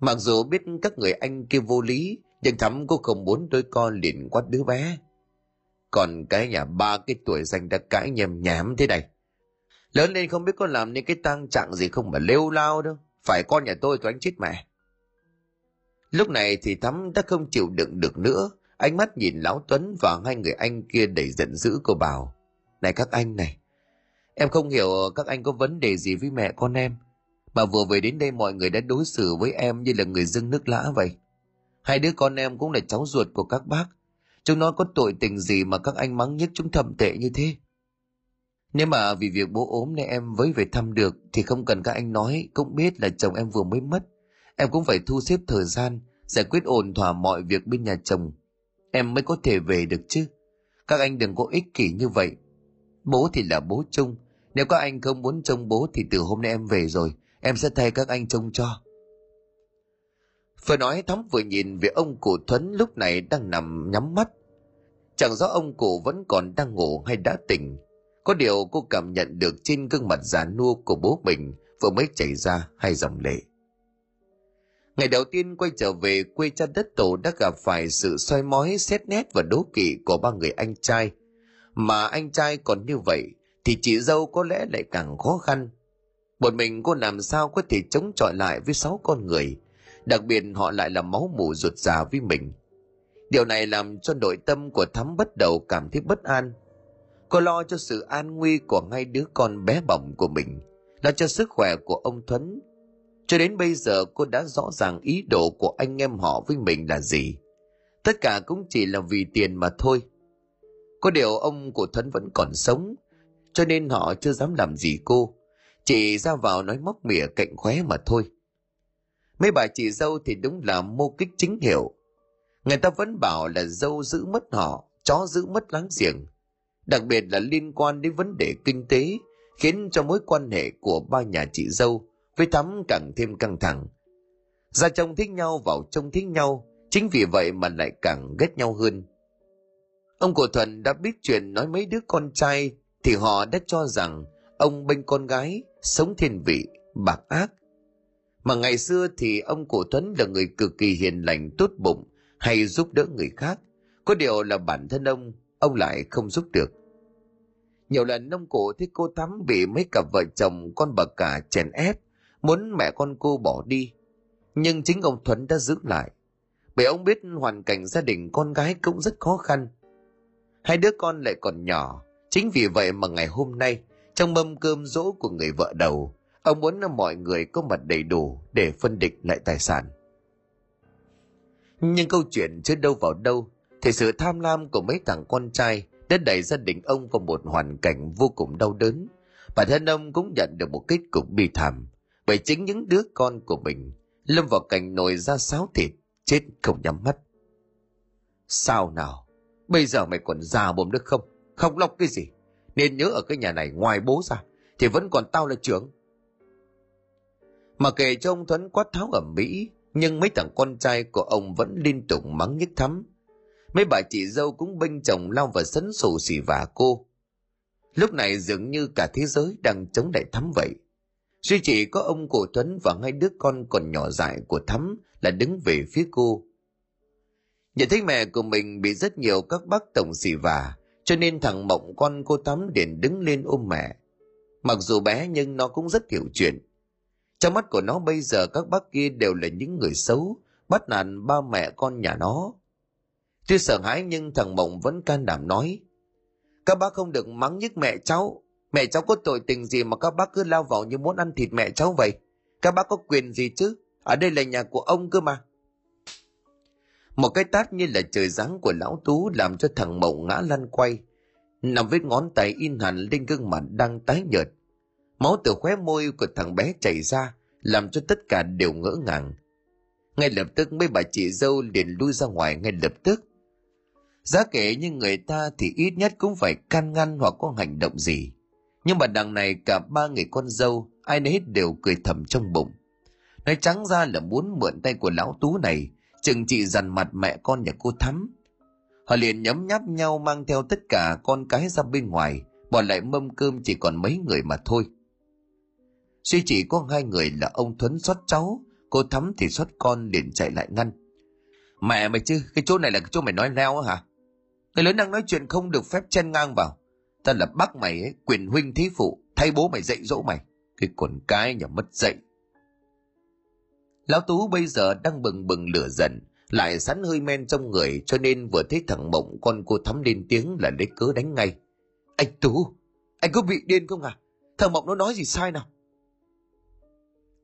Mặc dù biết các người anh kia vô lý, nhưng Thắm cũng không muốn đôi con liền quát đứa bé. Còn cái nhà ba cái tuổi danh đã cãi nhem nhám thế này. Lớn lên không biết có làm nên cái tang trạng gì không mà lêu lao đâu. Phải con nhà tôi tôi anh chết mẹ. Lúc này thì Thắm đã không chịu đựng được nữa. Ánh mắt nhìn Lão Tuấn và hai người anh kia đầy giận dữ cô bảo. Này các anh này, em không hiểu các anh có vấn đề gì với mẹ con em. Mà vừa về đến đây mọi người đã đối xử với em như là người dưng nước lã vậy. Hai đứa con em cũng là cháu ruột của các bác. Chúng nó có tội tình gì mà các anh mắng nhất chúng thầm tệ như thế. Nếu mà vì việc bố ốm nên em với về thăm được thì không cần các anh nói, cũng biết là chồng em vừa mới mất. Em cũng phải thu xếp thời gian, giải quyết ổn thỏa mọi việc bên nhà chồng. Em mới có thể về được chứ. Các anh đừng có ích kỷ như vậy. Bố thì là bố chung. Nếu các anh không muốn trông bố thì từ hôm nay em về rồi. Em sẽ thay các anh trông cho. Vừa nói Thắm vừa nhìn về ông cụ Thuấn lúc này đang nằm nhắm mắt. Chẳng rõ ông cụ vẫn còn đang ngủ hay đã tỉnh. Có điều cô cảm nhận được trên gương mặt già nua của bố mình vừa mới chảy ra hai dòng lệ. Ngày đầu tiên quay trở về quê cha đất tổ đã gặp phải sự soi mói, xét nét và đố kỵ của ba người anh trai. Mà anh trai còn như vậy thì chị dâu có lẽ lại càng khó khăn. Một mình cô làm sao có thể chống chọi lại với sáu con người, đặc biệt họ lại là máu mủ ruột già với mình. Điều này làm cho nội tâm của Thắm bắt đầu cảm thấy bất an. Cô lo cho sự an nguy của hai đứa con bé bỏng của mình, lo cho sức khỏe của ông Thuấn. Cho đến bây giờ cô đã rõ ràng ý đồ của anh em họ với mình là gì. Tất cả cũng chỉ là vì tiền mà thôi. Có điều ông của Thuấn vẫn còn sống, cho nên họ chưa dám làm gì cô. Chỉ ra vào nói móc mỉa cạnh khóe mà thôi. Mấy bà chị dâu thì đúng là mô kích chính hiệu. Người ta vẫn bảo là dâu giữ mất họ, chó giữ mất láng giềng. Đặc biệt là liên quan đến vấn đề kinh tế, khiến cho mối quan hệ của ba nhà chị dâu với Thắm càng thêm căng thẳng. Ra chồng thích nhau vào trông thích nhau, chính vì vậy mà lại càng ghét nhau hơn. Ông của Thuần đã biết chuyện nói mấy đứa con trai thì họ đã cho rằng ông bênh con gái, sống thiên vị, bạc ác. Mà ngày xưa thì ông cổ Tuấn là người cực kỳ hiền lành, tốt bụng, hay giúp đỡ người khác. Có điều là bản thân ông, ông lại không giúp được. Nhiều lần ông cụ thấy cô Thắm bị mấy cặp vợ chồng con bà cả chèn ép, muốn mẹ con cô bỏ đi. Nhưng chính ông Thuấn đã giữ lại. Bởi ông biết hoàn cảnh gia đình con gái cũng rất khó khăn. Hai đứa con lại còn nhỏ, chính vì vậy mà ngày hôm nay, trong mâm cơm dỗ của người vợ đầu, ông muốn mọi người có mặt đầy đủ để phân định lại tài sản. Nhưng câu chuyện chưa đâu vào đâu, thì sự tham lam của mấy thằng con trai đã đẩy gia đình ông vào một hoàn cảnh vô cùng đau đớn. Bản thân ông cũng nhận được một kết cục bi thảm, bởi chính những đứa con của mình lâm vào cảnh nồi ra sáo thịt, chết không nhắm mắt. Sao nào? Bây giờ mày còn già bồm được không? Không lọc cái gì? Nên nhớ ở cái nhà này ngoài bố ra, thì vẫn còn tao là trưởng. Mà kể cho ông Thuấn quát tháo ở Mỹ, nhưng mấy thằng con trai của ông vẫn liên tục mắng nhức thắm. Mấy bà chị dâu cũng bênh chồng lao vào sấn sổ xỉ vả cô. Lúc này dường như cả thế giới đang chống lại thắm vậy. Duy chỉ có ông cổ Tuấn và hai đứa con còn nhỏ dại của Thắm là đứng về phía cô. Nhận thấy mẹ của mình bị rất nhiều các bác tổng xỉ vả, cho nên thằng Mộng con cô Thắm liền đứng lên ôm mẹ. Mặc dù bé nhưng nó cũng rất hiểu chuyện. Trong mắt của nó bây giờ các bác kia đều là những người xấu, bắt nạt ba mẹ con nhà nó. Tuy sợ hãi nhưng thằng Mộng vẫn can đảm nói. Các bác không được mắng nhức mẹ cháu, Mẹ cháu có tội tình gì mà các bác cứ lao vào như muốn ăn thịt mẹ cháu vậy? Các bác có quyền gì chứ? Ở đây là nhà của ông cơ mà. Một cái tát như là trời giáng của lão Tú làm cho thằng mộng ngã lăn quay. Nằm vết ngón tay in hẳn lên gương mặt đang tái nhợt. Máu từ khóe môi của thằng bé chảy ra, làm cho tất cả đều ngỡ ngàng. Ngay lập tức mấy bà chị dâu liền lui ra ngoài ngay lập tức. Giá kể như người ta thì ít nhất cũng phải can ngăn hoặc có hành động gì. Nhưng mà đằng này cả ba người con dâu, ai nấy đều cười thầm trong bụng. Nói trắng ra là muốn mượn tay của lão tú này, chừng trị dằn mặt mẹ con nhà cô Thắm. Họ liền nhấm nháp nhau mang theo tất cả con cái ra bên ngoài, bỏ lại mâm cơm chỉ còn mấy người mà thôi. Suy chỉ có hai người là ông Thuấn xót cháu, cô Thắm thì xót con liền chạy lại ngăn. Mẹ mày chứ, cái chỗ này là cái chỗ mày nói leo hả? Người lớn đang nói chuyện không được phép chen ngang vào. Ta là bác mày ấy, quyền huynh thí phụ thay bố mày dạy dỗ mày. Cái con cái nhà mất dạy. Lão tú bây giờ đang bừng bừng lửa giận lại sẵn hơi men trong người cho nên vừa thấy thằng mộng con cô thắm lên tiếng là lấy cớ đánh ngay. Anh tú anh có bị điên không à? Thằng mộng nó nói gì sai nào?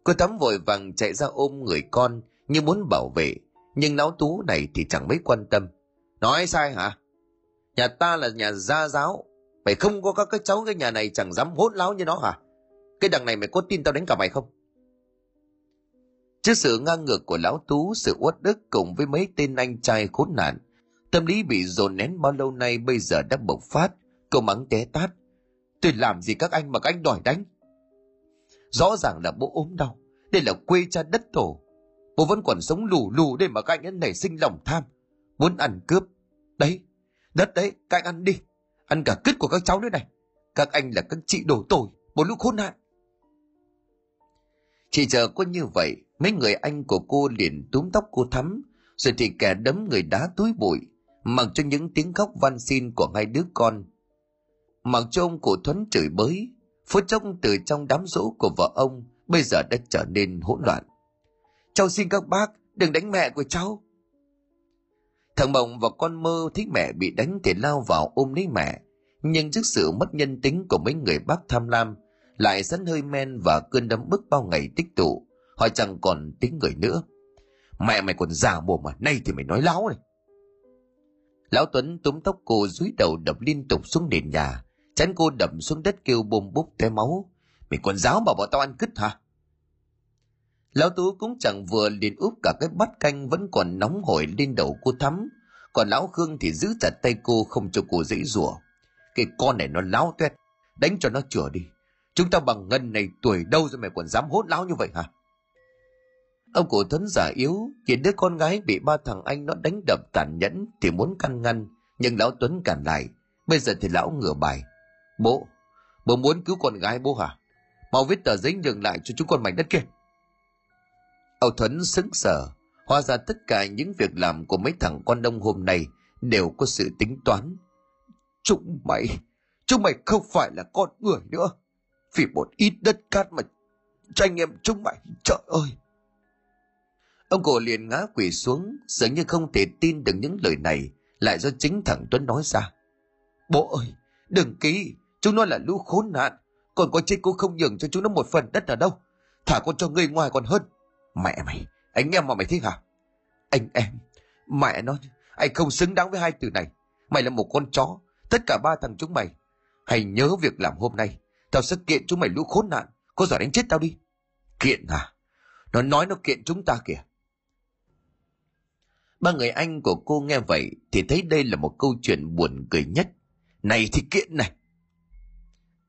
Cô thắm vội vàng chạy ra ôm người con như muốn bảo vệ nhưng lão tú này thì chẳng mấy quan tâm nói sai hả nhà ta là nhà gia giáo mày không có các cái cháu cái nhà này chẳng dám hốt láo như nó hả cái đằng này mày có tin tao đánh cả mày không Trước sự ngang ngược của lão Tú, sự uất ức cùng với mấy tên anh trai khốn nạn, tâm lý bị dồn nén bao lâu nay bây giờ đã bộc phát, cô mắng té tát. Tôi làm gì các anh mà các anh đòi đánh? Rõ ràng là bố ốm đau, đây là quê cha đất tổ. Bố vẫn còn sống lù lù để mà các anh ấy nảy sinh lòng tham, muốn ăn cướp. Đấy, đất đấy, các anh ăn đi, ăn cả cứt của các cháu nữa này. Các anh là các chị đổ tội, một lúc khốn nạn. Chỉ chờ có như vậy, mấy người anh của cô liền túm tóc cô thắm, rồi thì kẻ đấm người đá túi bụi, mặc cho những tiếng khóc van xin của hai đứa con. Mặc cho ông cụ Thuấn chửi bới, phút chốc từ trong đám rỗ của vợ ông bây giờ đã trở nên hỗn loạn. Cháu xin các bác, đừng đánh mẹ của cháu. Thằng Mộng và con mơ thấy mẹ bị đánh thì lao vào ôm lấy mẹ, nhưng trước sự mất nhân tính của mấy người bác tham lam, lại sẵn hơi men và cơn đấm bức bao ngày tích tụ. Họ chẳng còn tính người nữa. Mẹ mày còn già mồm mà nay thì mày nói láo này. Lão tuấn túm tóc cô dúi đầu đập liên tục xuống nền nhà. Chán cô đập xuống đất kêu bùm búp té máu mày còn giáo mà bọn tao ăn cứt hả lão tú cũng chẳng vừa liền úp cả cái bát canh vẫn còn nóng hổi lên đầu cô thắm còn lão khương thì giữ chặt tay cô không cho cô dễ rủa cái con này nó láo tuét đánh cho nó chửa đi Chúng ta bằng ngân này tuổi đâu rồi mày còn dám hốt lão như vậy hả? Ông cụ Thuấn giả yếu, nhìn đứa con gái bị ba thằng anh nó đánh đập tàn nhẫn thì muốn căn ngăn, nhưng lão Tuấn cản lại. Bây giờ thì lão ngửa bài. Bố, bố muốn cứu con gái bố hả? Mau viết tờ giấy nhường lại cho chúng con mảnh đất kia. Ông Thuấn sững sờ, hóa ra tất cả những việc làm của mấy thằng con đông hôm nay đều có sự tính toán. Chúng mày, chúng mày không phải là con người nữa vì một ít đất cát mà tranh em chúng mày trời ơi ông cổ liền ngã quỳ xuống dường như không thể tin được những lời này lại do chính thằng tuấn nói ra bố ơi đừng ký chúng nó là lũ khốn nạn còn có chết cũng không nhường cho chúng nó một phần đất nào đâu thả con cho người ngoài còn hơn mẹ mày, anh em mà mày thích hả anh em, mẹ nó, anh không xứng đáng với hai từ này mày là một con chó, tất cả ba thằng chúng mày hãy nhớ việc làm hôm nay Tao sẽ kiện chúng mày lũ khốn nạn. Có giỏi đánh chết tao đi. Kiện à? Nó nói nó kiện chúng ta kìa. Ba người anh của cô nghe vậy thì thấy đây là một câu chuyện buồn cười nhất. Này thì kiện này.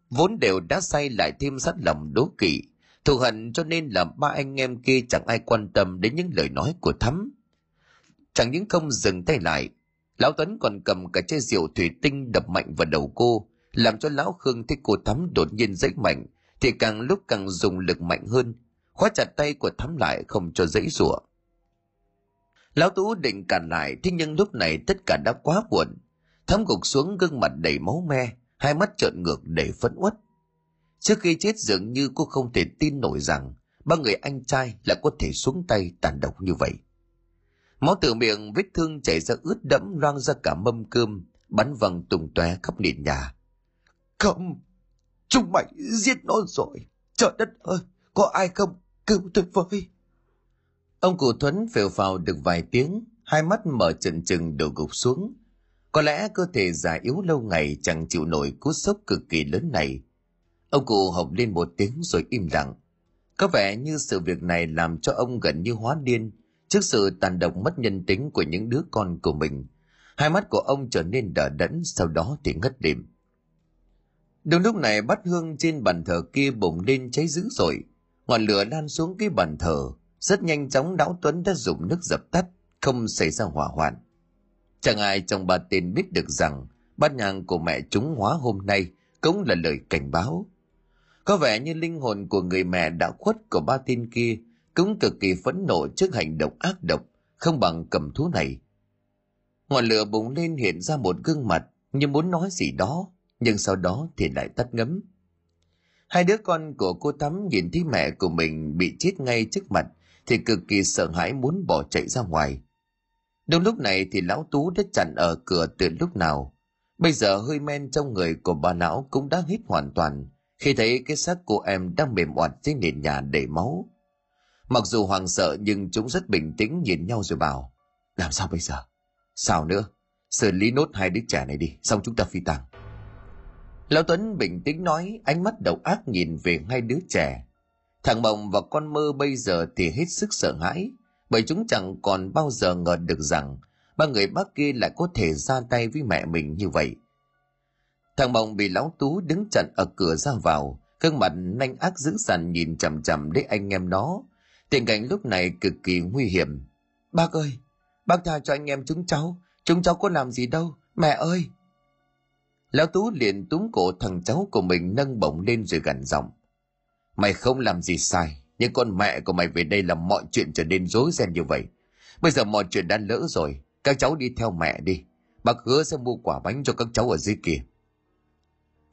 Vốn đều đã say lại thêm sát lòng đố kỵ. Thù hận cho nên là ba anh em kia chẳng ai quan tâm đến những lời nói của Thắm. Chẳng những không dừng tay lại, Lão Tuấn còn cầm cả chai rượu thủy tinh đập mạnh vào đầu cô, làm cho lão khương thấy cô thắm đột nhiên dãy mạnh thì càng lúc càng dùng lực mạnh hơn khóa chặt tay của thắm lại không cho dãy rủa lão tú định cản lại thế nhưng lúc này tất cả đã quá buồn thắm gục xuống gương mặt đầy máu me hai mắt trợn ngược để phẫn uất trước khi chết dường như cô không thể tin nổi rằng ba người anh trai lại có thể xuống tay tàn độc như vậy máu từ miệng vết thương chảy ra ướt đẫm loang ra cả mâm cơm bắn văng tung tóe khắp nền nhà không, chúng mày giết nó rồi. Trời đất ơi, có ai không? Cứu tôi với. Ông cụ Thuấn phều phào được vài tiếng, hai mắt mở trần trừng đổ gục xuống. Có lẽ cơ thể già yếu lâu ngày chẳng chịu nổi cú sốc cực kỳ lớn này. Ông cụ hộc lên một tiếng rồi im lặng. Có vẻ như sự việc này làm cho ông gần như hóa điên trước sự tàn độc mất nhân tính của những đứa con của mình. Hai mắt của ông trở nên đờ đẫn, sau đó thì ngất đêm. Đúng lúc này bát hương trên bàn thờ kia bùng lên cháy dữ dội. Ngọn lửa lan xuống cái bàn thờ. Rất nhanh chóng Đáo Tuấn đã dùng nước dập tắt, không xảy ra hỏa hoạn. Chẳng ai trong ba tên biết được rằng bát nhang của mẹ chúng hóa hôm nay cũng là lời cảnh báo. Có vẻ như linh hồn của người mẹ đã khuất của ba tên kia cũng cực kỳ phẫn nộ trước hành động ác độc, không bằng cầm thú này. Ngọn lửa bùng lên hiện ra một gương mặt như muốn nói gì đó, nhưng sau đó thì lại tắt ngấm. Hai đứa con của cô Thắm nhìn thấy mẹ của mình bị chết ngay trước mặt thì cực kỳ sợ hãi muốn bỏ chạy ra ngoài. Đúng lúc này thì lão Tú đã chặn ở cửa từ lúc nào. Bây giờ hơi men trong người của bà lão cũng đã hít hoàn toàn khi thấy cái xác cô em đang mềm oặt trên nền nhà đầy máu. Mặc dù hoàng sợ nhưng chúng rất bình tĩnh nhìn nhau rồi bảo Làm sao bây giờ? Sao nữa? Xử lý nốt hai đứa trẻ này đi, xong chúng ta phi tăng Lão Tuấn bình tĩnh nói, ánh mắt đầu ác nhìn về hai đứa trẻ. Thằng Mộng và con mơ bây giờ thì hết sức sợ hãi, bởi chúng chẳng còn bao giờ ngờ được rằng ba người bác kia lại có thể ra tay với mẹ mình như vậy. Thằng Mộng bị lão Tú đứng chặn ở cửa ra vào, gương mặt nanh ác dữ dằn nhìn chằm chằm đến anh em nó. Tình cảnh lúc này cực kỳ nguy hiểm. Bác ơi, bác tha cho anh em chúng cháu, chúng cháu có làm gì đâu, mẹ ơi. Lão Tú liền túm cổ thằng cháu của mình nâng bổng lên rồi gằn giọng. Mày không làm gì sai, nhưng con mẹ của mày về đây làm mọi chuyện trở nên rối ren như vậy. Bây giờ mọi chuyện đã lỡ rồi, các cháu đi theo mẹ đi. Bác hứa sẽ mua quả bánh cho các cháu ở dưới kia.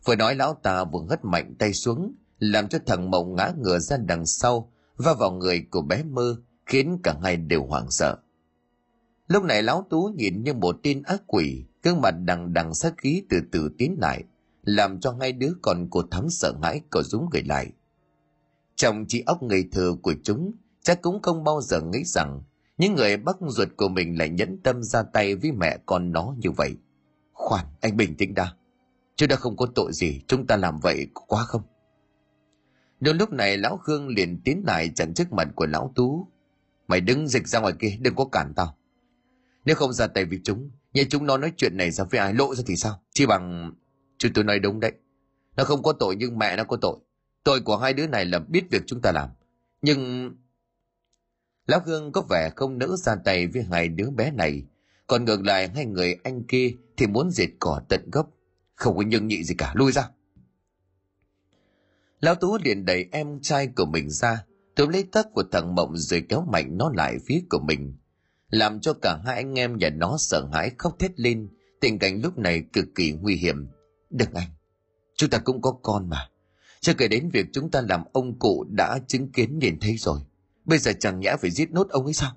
Vừa nói lão ta vừa hất mạnh tay xuống, làm cho thằng Mộng ngã ngửa ra đằng sau, và vào người của bé mơ, khiến cả hai đều hoảng sợ. Lúc này lão tú nhìn như một tin ác quỷ, gương mặt đằng đằng sát khí từ từ tiến lại, làm cho hai đứa con của thắng sợ hãi cậu rúng người lại. Trong trí óc ngây thơ của chúng, chắc cũng không bao giờ nghĩ rằng những người bắt ruột của mình lại nhẫn tâm ra tay với mẹ con nó như vậy. Khoan, anh bình tĩnh đã. Chứ đã không có tội gì, chúng ta làm vậy có quá không? Đúng lúc này lão Khương liền tiến lại chặn trước mặt của lão Tú. Mày đứng dịch ra ngoài kia, đừng có cản tao. Nếu không ra tay với chúng, nhà chúng nó nói chuyện này ra với ai lộ ra thì sao? Chỉ bằng... Chứ tôi nói đúng đấy. Nó không có tội nhưng mẹ nó có tội. Tội của hai đứa này là biết việc chúng ta làm. Nhưng... Lão Hương có vẻ không nỡ ra tay với hai đứa bé này. Còn ngược lại hai người anh kia thì muốn diệt cỏ tận gốc. Không có nhân nhị gì cả, lui ra. Lão Tú liền đẩy em trai của mình ra, túm lấy tấc của thằng Mộng rồi kéo mạnh nó lại phía của mình làm cho cả hai anh em nhà nó sợ hãi khóc thét lên tình cảnh lúc này cực kỳ nguy hiểm đừng anh chúng ta cũng có con mà chưa kể đến việc chúng ta làm ông cụ đã chứng kiến nhìn thấy rồi bây giờ chẳng nhẽ phải giết nốt ông ấy sao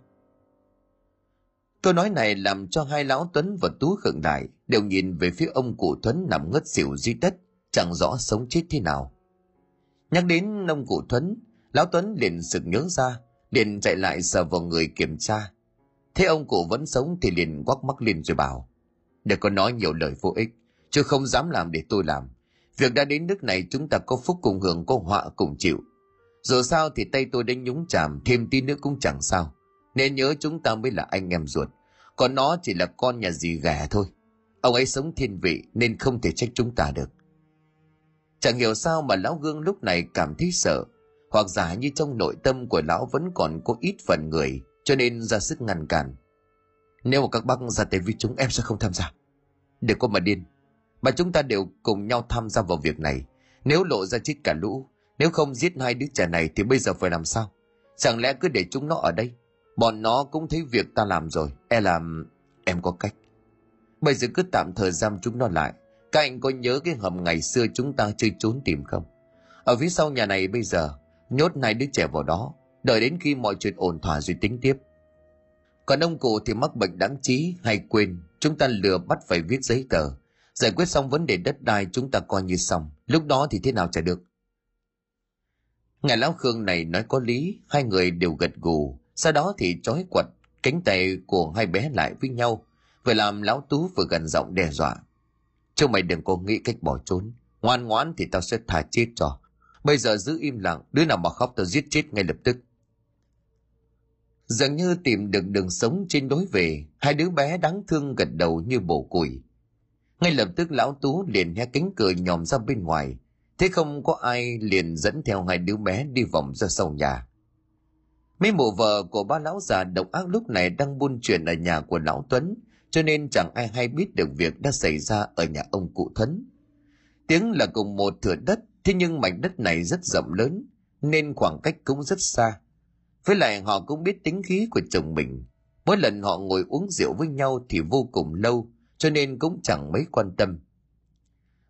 câu nói này làm cho hai lão tuấn và tú khựng đại đều nhìn về phía ông cụ tuấn nằm ngất xỉu dưới đất chẳng rõ sống chết thế nào nhắc đến ông cụ tuấn lão tuấn liền sực nhớ ra liền chạy lại sờ vào người kiểm tra Thế ông cụ vẫn sống thì liền quắc mắc lên rồi bảo. Đừng có nói nhiều lời vô ích, chứ không dám làm để tôi làm. Việc đã đến nước này, chúng ta có phúc cùng hưởng, có họa cùng chịu. Dù sao thì tay tôi đến nhúng chàm, thêm tí nữa cũng chẳng sao. Nên nhớ chúng ta mới là anh em ruột. Còn nó chỉ là con nhà dì ghẻ thôi. Ông ấy sống thiên vị, nên không thể trách chúng ta được. Chẳng hiểu sao mà lão gương lúc này cảm thấy sợ. Hoặc giả như trong nội tâm của lão vẫn còn có ít phần người, cho nên ra sức ngăn cản. Nếu mà các bác ra tay với chúng, em sẽ không tham gia. Đừng có mà điên. Mà chúng ta đều cùng nhau tham gia vào việc này. Nếu lộ ra chết cả lũ, nếu không giết hai đứa trẻ này thì bây giờ phải làm sao? Chẳng lẽ cứ để chúng nó ở đây? Bọn nó cũng thấy việc ta làm rồi. E làm... Em có cách. Bây giờ cứ tạm thời giam chúng nó lại. Các anh có nhớ cái hầm ngày xưa chúng ta chơi trốn tìm không? Ở phía sau nhà này bây giờ, nhốt hai đứa trẻ vào đó đợi đến khi mọi chuyện ổn thỏa rồi tính tiếp. Còn ông cụ thì mắc bệnh đáng trí hay quên, chúng ta lừa bắt phải viết giấy tờ. Giải quyết xong vấn đề đất đai chúng ta coi như xong, lúc đó thì thế nào chả được. Ngài Lão Khương này nói có lý, hai người đều gật gù, sau đó thì trói quật cánh tay của hai bé lại với nhau, vừa làm Lão Tú vừa gần giọng đe dọa. Chứ mày đừng có nghĩ cách bỏ trốn, ngoan ngoãn thì tao sẽ thả chết cho. Bây giờ giữ im lặng, đứa nào mà khóc tao giết chết ngay lập tức. Dường như tìm được đường sống trên đối về, hai đứa bé đáng thương gật đầu như bổ củi. Ngay lập tức lão Tú liền hé cánh cửa nhòm ra bên ngoài, thế không có ai liền dẫn theo hai đứa bé đi vòng ra sau nhà. Mấy mụ vợ của ba lão già độc ác lúc này đang buôn chuyện ở nhà của lão Tuấn, cho nên chẳng ai hay biết được việc đã xảy ra ở nhà ông cụ Thuấn. Tiếng là cùng một thửa đất, thế nhưng mảnh đất này rất rộng lớn, nên khoảng cách cũng rất xa. Với lại họ cũng biết tính khí của chồng mình. Mỗi lần họ ngồi uống rượu với nhau thì vô cùng lâu, cho nên cũng chẳng mấy quan tâm.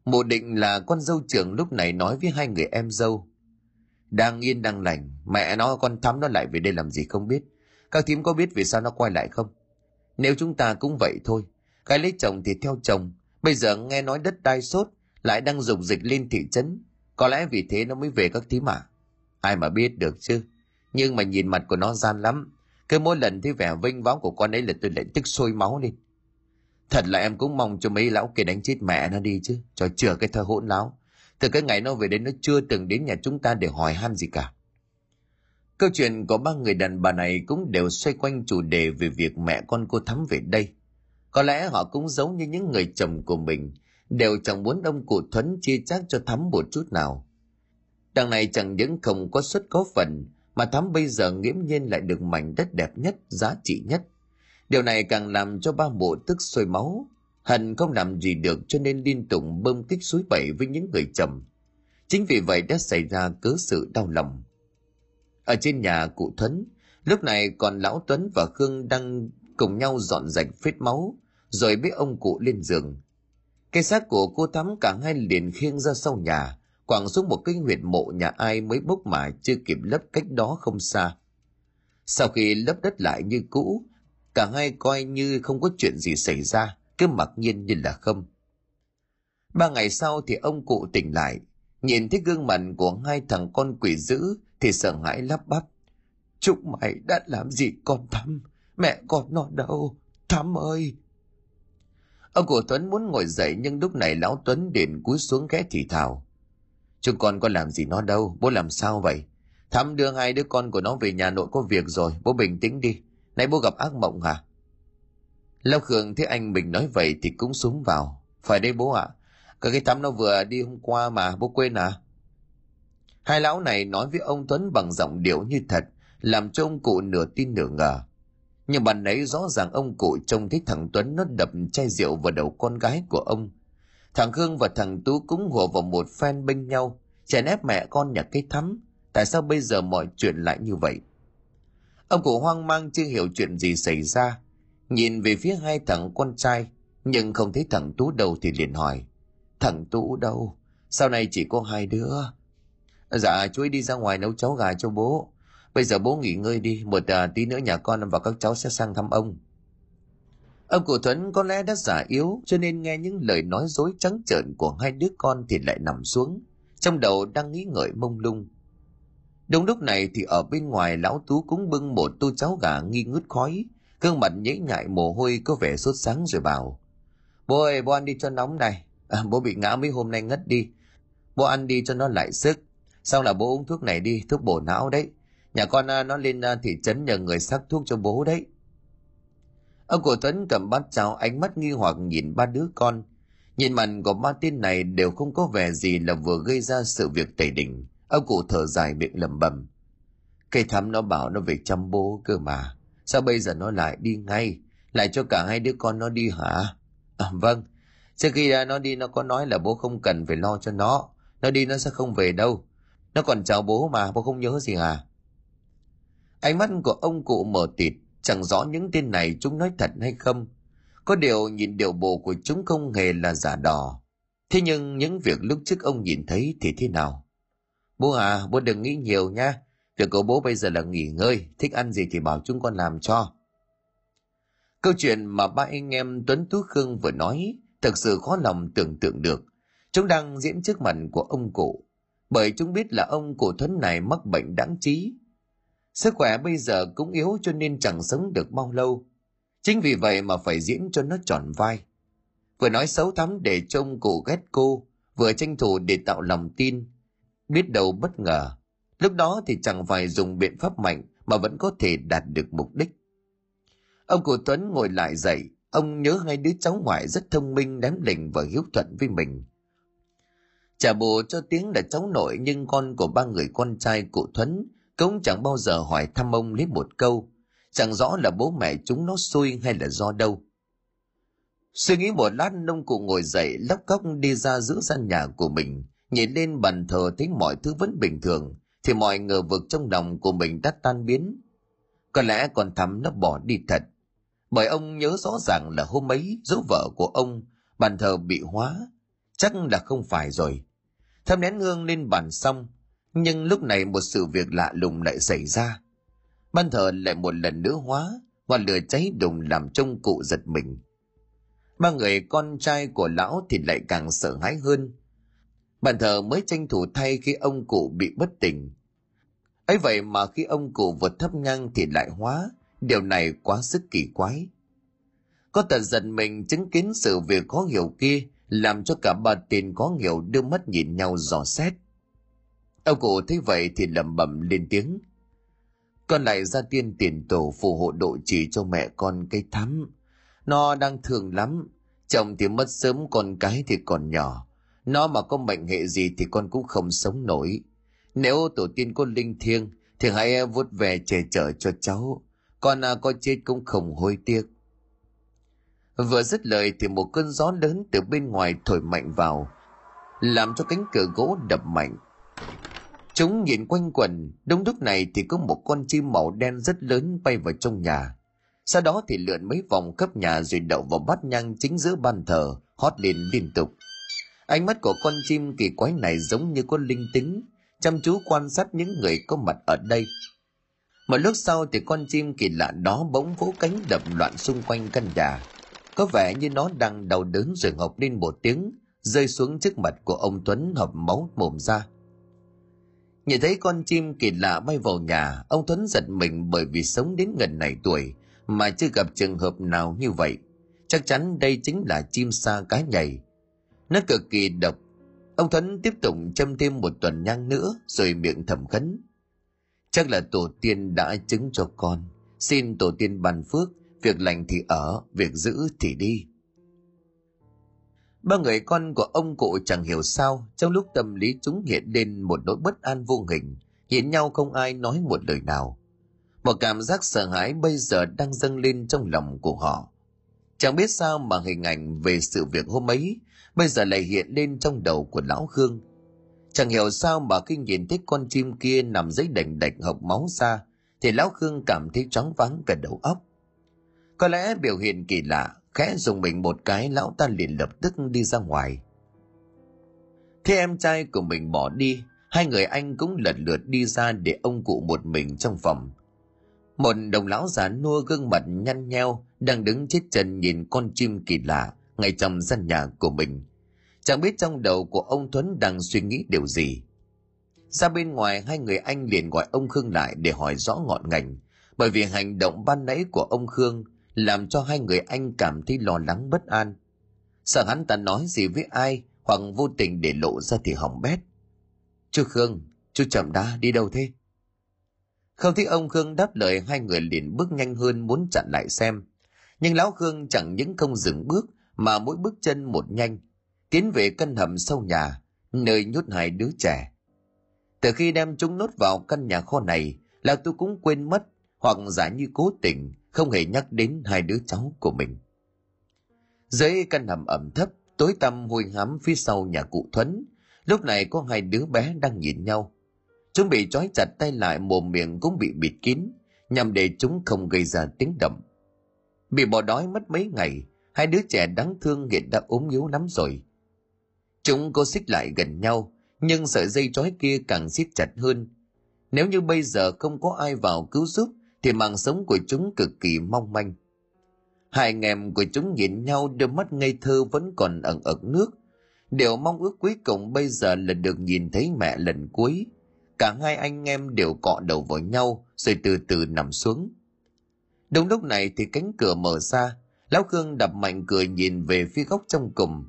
Mộ định là con dâu trưởng lúc này nói với hai người em dâu. Đang yên đang lành, mẹ nó con thắm nó lại về đây làm gì không biết. Các thím có biết vì sao nó quay lại không? Nếu chúng ta cũng vậy thôi, cái lấy chồng thì theo chồng, bây giờ nghe nói đất đai sốt, lại đang dục dịch lên thị trấn, có lẽ vì thế nó mới về các thím à? Ai mà biết được chứ, nhưng mà nhìn mặt của nó gian lắm, cứ mỗi lần thấy vẻ vinh váo của con ấy là tôi lại tức sôi máu lên. Thật là em cũng mong cho mấy lão kia đánh chết mẹ nó đi chứ, cho chừa cái thơ hỗn láo. Từ cái ngày nó về đến nó chưa từng đến nhà chúng ta để hỏi han gì cả. Câu chuyện của ba người đàn bà này cũng đều xoay quanh chủ đề về việc mẹ con cô Thắm về đây. Có lẽ họ cũng giống như những người chồng của mình, đều chẳng muốn ông cụ Thuấn chia chác cho Thắm một chút nào. Đằng này chẳng những không có xuất có phần, mà Thắm bây giờ nghiễm nhiên lại được mảnh đất đẹp nhất, giá trị nhất. Điều này càng làm cho ba mụ tức sôi máu. Hận không làm gì được cho nên liên tục bơm kích suối bẩy với những người chồng. Chính vì vậy đã xảy ra cớ sự đau lòng. Ở trên nhà cụ Thuấn, lúc này còn lão Tuấn và Khương đang cùng nhau dọn dạch phết máu, rồi bế ông cụ lên giường. Cái xác của cô Thắm cả hai liền khiêng ra sau nhà, quẳng xuống một cái huyệt mộ nhà ai mới bốc mà chưa kịp lấp cách đó không xa. Sau khi lấp đất lại như cũ, cả hai coi như không có chuyện gì xảy ra, cứ mặc nhiên như là không. Ba ngày sau thì ông cụ tỉnh lại, nhìn thấy gương mặt của hai thằng con quỷ dữ thì sợ hãi lắp bắp. Chúng mày đã làm gì con Thắm? Mẹ con nó đâu? Thắm ơi! Ông của Tuấn muốn ngồi dậy nhưng lúc này lão Tuấn đền cúi xuống ghé thì thào. Chúng con có làm gì nó đâu, bố làm sao vậy? Thắm đưa hai đứa con của nó về nhà nội có việc rồi, bố bình tĩnh đi. Nãy bố gặp ác mộng à? hả? Lão Khương thấy anh mình nói vậy thì cũng xuống vào. Phải đây bố ạ. À? Cả cái Thắm nó vừa đi hôm qua mà, bố quên à? Hai lão này nói với ông Tuấn bằng giọng điệu như thật, làm cho ông cụ nửa tin nửa ngờ. Nhưng bạn ấy rõ ràng ông cụ trông thấy thằng Tuấn nó đập chai rượu vào đầu con gái của ông. Thằng Khương và thằng Tú cũng hùa vào một phen bên nhau, chèn ép mẹ con nhà cái thắm. Tại sao bây giờ mọi chuyện lại như vậy? Ông cụ hoang mang chưa hiểu chuyện gì xảy ra. Nhìn về phía hai thằng con trai, nhưng không thấy thằng Tú đâu thì liền hỏi. Thằng Tú đâu? Sau này chỉ có hai đứa. Dạ, chú ấy đi ra ngoài nấu cháo gà cho bố. Bây giờ bố nghỉ ngơi đi, một à, tí nữa nhà con và các cháu sẽ sang thăm ông. Ông cụ Thuấn có lẽ đã giả yếu cho nên nghe những lời nói dối trắng trợn của hai đứa con thì lại nằm xuống. Trong đầu đang nghĩ ngợi mông lung. Đúng lúc này thì ở bên ngoài lão Tú cũng bưng một tô cháo gà nghi ngút khói, gương mặt nhễ nhại mồ hôi có vẻ sốt sáng rồi bảo. Bố ơi, bố ăn đi cho nóng này. À, bố bị ngã mấy hôm nay ngất đi. Bố ăn đi cho nó lại sức. sau là bố uống thuốc này đi, thuốc bổ não đấy. Nhà con à, nó lên à, thị trấn nhờ người sắc thuốc cho bố đấy. Ông Cổ Tuấn cầm bát cháo ánh mắt nghi hoặc nhìn ba đứa con. Nhìn mặt của ba tên này đều không có vẻ gì là vừa gây ra sự việc tẩy đỉnh. Ông cụ thở dài miệng lầm bầm. Cây thắm nó bảo nó về chăm bố cơ mà. Sao bây giờ nó lại đi ngay? Lại cho cả hai đứa con nó đi hả? À, vâng. Trước khi ra nó đi nó có nói là bố không cần phải lo cho nó. Nó đi nó sẽ không về đâu. Nó còn chào bố mà, bố không nhớ gì à? Ánh mắt của ông cụ mở tịt, chẳng rõ những tên này chúng nói thật hay không. Có điều nhìn điều bộ của chúng không hề là giả đỏ. Thế nhưng những việc lúc trước ông nhìn thấy thì thế nào? Bố à, bố đừng nghĩ nhiều nha. Việc của bố bây giờ là nghỉ ngơi, thích ăn gì thì bảo chúng con làm cho. Câu chuyện mà ba anh em Tuấn Tú Khương vừa nói thật sự khó lòng tưởng tượng được. Chúng đang diễn trước mặt của ông cụ, bởi chúng biết là ông cụ Tuấn này mắc bệnh đáng trí, Sức khỏe bây giờ cũng yếu cho nên chẳng sống được bao lâu. Chính vì vậy mà phải diễn cho nó tròn vai. Vừa nói xấu thắm để trông cụ ghét cô, vừa tranh thủ để tạo lòng tin. Biết đâu bất ngờ. Lúc đó thì chẳng phải dùng biện pháp mạnh mà vẫn có thể đạt được mục đích. Ông cụ Tuấn ngồi lại dậy, ông nhớ hai đứa cháu ngoại rất thông minh, đáng lình và hiếu thuận với mình. Trả bù cho tiếng là cháu nội nhưng con của ba người con trai cụ Thuấn cũng chẳng bao giờ hỏi thăm ông lấy một câu, chẳng rõ là bố mẹ chúng nó xui hay là do đâu. Suy nghĩ một lát nông cụ ngồi dậy lóc cóc đi ra giữa gian nhà của mình, nhìn lên bàn thờ thấy mọi thứ vẫn bình thường, thì mọi ngờ vực trong lòng của mình đã tan biến. Có lẽ còn thắm nó bỏ đi thật, bởi ông nhớ rõ ràng là hôm ấy dấu vợ của ông, bàn thờ bị hóa. chắc là không phải rồi thắp nén hương lên bàn xong nhưng lúc này một sự việc lạ lùng lại xảy ra bàn thờ lại một lần nữa hóa ngọn lửa cháy đùng làm trông cụ giật mình ba người con trai của lão thì lại càng sợ hãi hơn bàn thờ mới tranh thủ thay khi ông cụ bị bất tỉnh. Ấy vậy mà khi ông cụ vượt thấp ngang thì lại hóa. Điều này quá sức kỳ quái. Có tật giận mình chứng kiến sự việc khó hiểu kia, làm cho cả ba tiền khó hiểu đưa mắt nhìn nhau dò xét. Ông cụ thấy vậy thì lẩm bẩm lên tiếng. Con lại ra tiên tiền tổ phù hộ độ trì cho mẹ con cây thắm. Nó đang thương lắm. Chồng thì mất sớm, con cái thì còn nhỏ nó mà có mệnh hệ gì thì con cũng không sống nổi. Nếu tổ tiên có linh thiêng thì hãy vuốt về che chở cho cháu. Con à, có chết cũng không hối tiếc. Vừa dứt lời thì một cơn gió lớn từ bên ngoài thổi mạnh vào làm cho cánh cửa gỗ đập mạnh. Chúng nhìn quanh quần đúng lúc này thì có một con chim màu đen rất lớn bay vào trong nhà. Sau đó thì lượn mấy vòng khắp nhà rồi đậu vào bát nhang chính giữa ban thờ hót lên liên tục ánh mắt của con chim kỳ quái này giống như có linh tính, chăm chú quan sát những người có mặt ở đây. Một lúc sau thì con chim kỳ lạ đó bỗng vỗ cánh đập loạn xung quanh căn nhà. Có vẻ như nó đang đau đớn rồi ngọc lên một tiếng, rơi xuống trước mặt của ông tuấn hợp máu mồm ra. Nhìn thấy con chim kỳ lạ bay vào nhà, ông tuấn giật mình bởi vì sống đến gần này tuổi mà chưa gặp trường hợp nào như vậy. Chắc chắn đây chính là chim sa cá nhảy nó cực kỳ độc. Ông Thuấn tiếp tục châm thêm một tuần nhang nữa, rồi miệng thầm khấn. Chắc là tổ tiên đã chứng cho con. Xin tổ tiên ban phước, việc lành thì ở, việc giữ thì đi. Ba người con của ông cụ chẳng hiểu sao, trong lúc tâm lý chúng hiện lên một nỗi bất an vô hình, nhìn nhau không ai nói một lời nào. Một cảm giác sợ hãi bây giờ đang dâng lên trong lòng của họ. Chẳng biết sao mà hình ảnh về sự việc hôm ấy bây giờ lại hiện lên trong đầu của lão khương. Chẳng hiểu sao mà khi nhìn thấy con chim kia nằm dưới đành đạch hộc máu ra, thì lão khương cảm thấy choáng váng cả đầu óc. Có lẽ biểu hiện kỳ lạ, khẽ dùng mình một cái, lão ta liền lập tức đi ra ngoài. Thế em trai của mình bỏ đi, hai người anh cũng lần lượt đi ra để ông cụ một mình trong phòng. Một đồng lão già nua gương mặt nhăn nheo, đang đứng chết chân nhìn con chim kỳ lạ, ngay trong gian nhà của mình chẳng biết trong đầu của ông thuấn đang suy nghĩ điều gì. Ra bên ngoài, hai người anh liền gọi ông khương lại để hỏi rõ ngọn ngành. Bởi vì hành động ban nãy của ông khương làm cho hai người anh cảm thấy lo lắng bất an. Sợ hắn ta nói gì với ai hoặc vô tình để lộ ra thì hỏng bét. Chú khương, chú chậm đã, đi đâu thế? Không thấy ông khương đáp lời, hai người liền bước nhanh hơn muốn chặn lại xem. Nhưng lão khương chẳng những không dừng bước, mà mỗi bước chân một nhanh tiến về căn hầm sâu nhà, nơi nhốt hai đứa trẻ. Từ khi đem chúng nốt vào căn nhà kho này là tôi cũng quên mất hoặc giả như cố tình không hề nhắc đến hai đứa cháu của mình. Dưới căn hầm ẩm thấp, tối tăm hôi hám phía sau nhà cụ thuấn, lúc này có hai đứa bé đang nhìn nhau. Chúng bị trói chặt tay lại mồm miệng cũng bị bịt kín, nhằm để chúng không gây ra tiếng động. Bị bỏ đói mất mấy ngày, hai đứa trẻ đáng thương hiện đã ốm yếu lắm rồi chúng cố xích lại gần nhau, nhưng sợi dây trói kia càng siết chặt hơn. Nếu như bây giờ không có ai vào cứu giúp, thì mạng sống của chúng cực kỳ mong manh. Hai anh em của chúng nhìn nhau, đôi mắt ngây thơ vẫn còn ẩn ẩn nước. Điều mong ước cuối cùng bây giờ là được nhìn thấy mẹ lần cuối. Cả hai anh em đều cọ đầu vào nhau, rồi từ từ nằm xuống. Đúng lúc này thì cánh cửa mở ra, lão khương đập mạnh cửa nhìn về phía góc trong cùng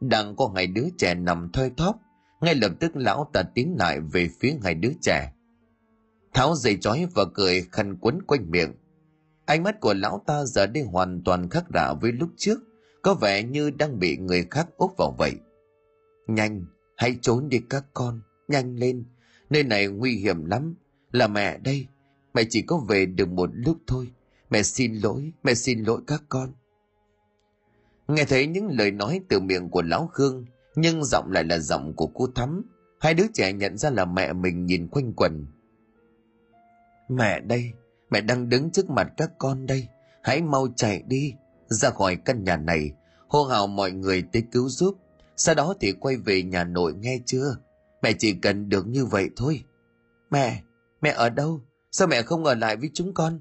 đang có hai đứa trẻ nằm thoi thóp. Ngay lập tức lão ta tiến lại về phía hai đứa trẻ. Tháo dây chói và cười khăn quấn quanh miệng. Ánh mắt của lão ta giờ đây hoàn toàn khác lạ với lúc trước, có vẻ như đang bị người khác úp vào vậy. Nhanh, hãy trốn đi các con, nhanh lên. Nơi này nguy hiểm lắm. Là mẹ đây, mẹ chỉ có về được một lúc thôi. Mẹ xin lỗi, mẹ xin lỗi các con nghe thấy những lời nói từ miệng của lão khương nhưng giọng lại là giọng của cô thắm. Hai đứa trẻ nhận ra là mẹ mình nhìn quanh quần. Mẹ đây, mẹ đang đứng trước mặt các con đây. Hãy mau chạy đi, ra khỏi căn nhà này, hô hào mọi người tới cứu giúp. sau đó thì quay về nhà nội nghe chưa? Mẹ chỉ cần được như vậy thôi. Mẹ mẹ ở đâu? Sao mẹ không ở lại với chúng con?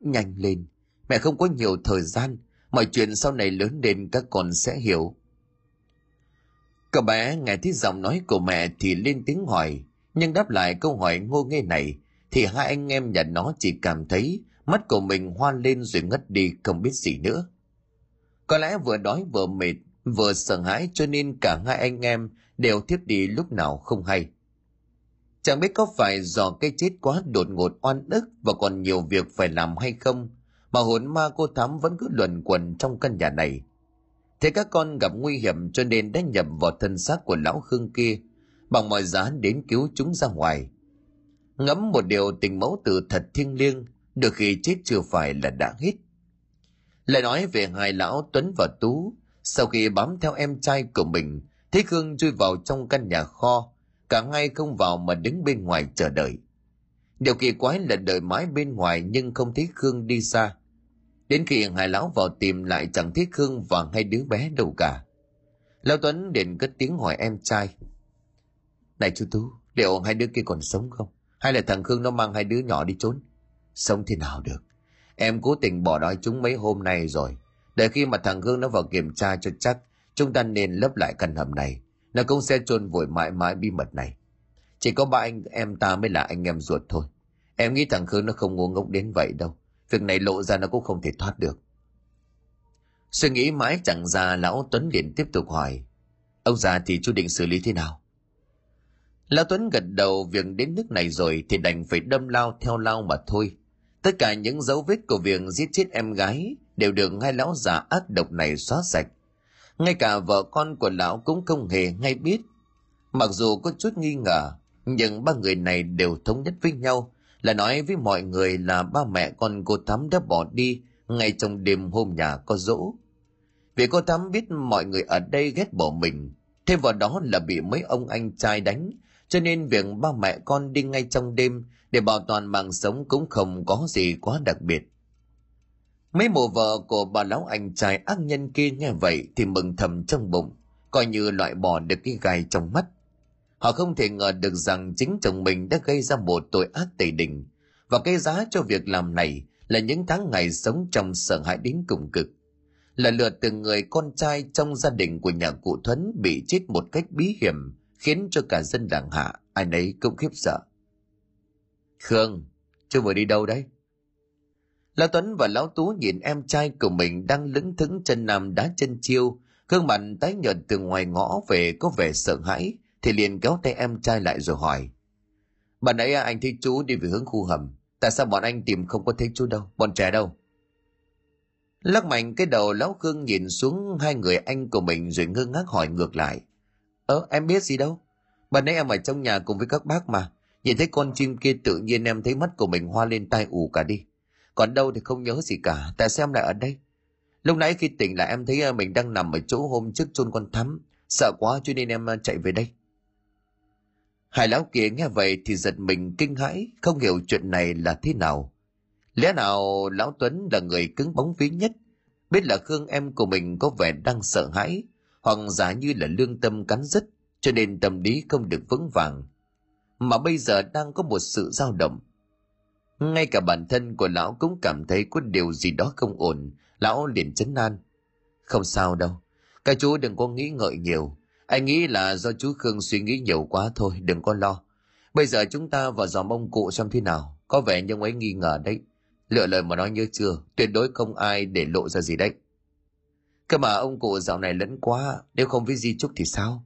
Nhanh lên mẹ không có nhiều thời gian mọi chuyện sau này lớn lên các con sẽ hiểu. Cậu bé nghe thấy giọng nói của mẹ thì lên tiếng hỏi, nhưng đáp lại câu hỏi ngô nghê này thì hai anh em nhà nó chỉ cảm thấy mắt của mình hoa lên rồi ngất đi không biết gì nữa. Có lẽ vừa đói vừa mệt, vừa sợ hãi cho nên cả hai anh em đều thiếp đi lúc nào không hay. Chẳng biết có phải do cái chết quá đột ngột oan ức và còn nhiều việc phải làm hay không mà hồn ma cô thắm vẫn cứ luẩn quẩn trong căn nhà này. Thế các con gặp nguy hiểm cho nên đã nhập vào thân xác của lão khương kia, bằng mọi giá đến cứu chúng ra ngoài. Ngẫm một điều tình mẫu tử thật thiêng liêng, được khi chết chưa phải là đã hết. Lại nói về hai lão tuấn và tú, sau khi bám theo em trai của mình thấy khương chui vào trong căn nhà kho, cả ngay không vào mà đứng bên ngoài chờ đợi. Điều kỳ quái là đợi mãi bên ngoài nhưng không thấy khương đi xa đến khi hai lão vào tìm lại chẳng thấy khương và hai đứa bé đâu cả. Lão tuấn liền cất tiếng hỏi em trai. Này chú tú, liệu hai đứa kia còn sống không? Hay là thằng khương nó mang hai đứa nhỏ đi trốn? Sống thế nào được? Em cố tình bỏ đói chúng mấy hôm nay rồi. Để khi mà thằng khương nó vào kiểm tra cho chắc, chúng ta nên lấp lại căn hầm này. Nó cũng sẽ chôn vội mãi mãi bí mật này. Chỉ có ba anh em ta mới là anh em ruột thôi. Em nghĩ thằng khương nó không ngu ngốc đến vậy đâu việc này lộ ra nó cũng không thể thoát được. Suy nghĩ mãi chẳng ra, lão tuấn liền tiếp tục hỏi. Ông già thì chú định xử lý thế nào? Lão tuấn gật đầu, việc đến nước này rồi thì đành phải đâm lao theo lao mà thôi. Tất cả những dấu vết của việc giết chết em gái đều được hai lão già ác độc này xóa sạch. Ngay cả vợ con của lão cũng không hề ngay biết. Mặc dù có chút nghi ngờ, nhưng ba người này đều thống nhất với nhau là nói với mọi người là ba mẹ con cô thắm đã bỏ đi, ngay trong đêm hôm nhà có dỗ. Vì cô thắm biết mọi người ở đây ghét bỏ mình, thêm vào đó là bị mấy ông anh trai đánh, cho nên việc ba mẹ con đi ngay trong đêm để bảo toàn mạng sống cũng không có gì quá đặc biệt. Mấy mồ vợ của bà lão anh trai ác nhân kia nghe vậy thì mừng thầm trong bụng, coi như loại bỏ được cái gai trong mắt họ không thể ngờ được rằng chính chồng mình đã gây ra một tội ác tày đình. Và cái giá cho việc làm này là những tháng ngày sống trong sợ hãi đến cùng cực. Là lượt từng người con trai trong gia đình của nhà cụ thuấn bị chết một cách bí hiểm, khiến cho cả dân làng hạ, ai nấy cũng khiếp sợ. Khương chưa vừa đi đâu đấy? Lão tuấn và lão tú nhìn em trai của mình đang lững thững chân nằm đá chân chiêu, gương mặt tái nhợt từ ngoài ngõ về có vẻ sợ hãi thì liền kéo tay em trai lại rồi hỏi. Bạn nãy à, anh thấy chú đi về hướng khu hầm. Tại sao bọn anh tìm không có thấy chú đâu? Bọn trẻ đâu? Lắc mạnh cái đầu, lão khương nhìn xuống hai người anh của mình rồi ngơ ngác hỏi ngược lại. Ơ, em biết gì đâu? Bạn nãy em ở trong nhà cùng với các bác mà. Nhìn thấy con chim kia tự nhiên em thấy mắt của mình hoa lên tai ù cả đi. Còn đâu thì không nhớ gì cả. Tại sao em lại ở đây? Lúc nãy khi tỉnh lại em thấy à, mình đang nằm ở chỗ hôm trước chôn con thắm. Sợ quá cho nên em à, chạy về đây hai lão kia nghe vậy thì giật mình kinh hãi, không hiểu chuyện này là thế nào. Lẽ nào lão tuấn là người cứng bóng vía nhất? Biết là khương em của mình có vẻ đang sợ hãi, hoặc giả như là lương tâm cắn rứt, cho nên tâm lý không được vững vàng. Mà bây giờ đang có một sự dao động. Ngay cả bản thân của lão cũng cảm thấy có điều gì đó không ổn, lão liền chấn an. Không sao đâu, các chú đừng có nghĩ ngợi nhiều anh nghĩ là do chú khương suy nghĩ nhiều quá thôi, đừng có lo. Bây giờ chúng ta vào dòm ông cụ xem thế nào. Có vẻ như ông ấy nghi ngờ đấy. Lựa lời mà nói nhớ chưa? Tuyệt đối không ai để lộ ra gì đấy. Cơ mà ông cụ dạo này lẫn quá, nếu không với di trúc thì sao?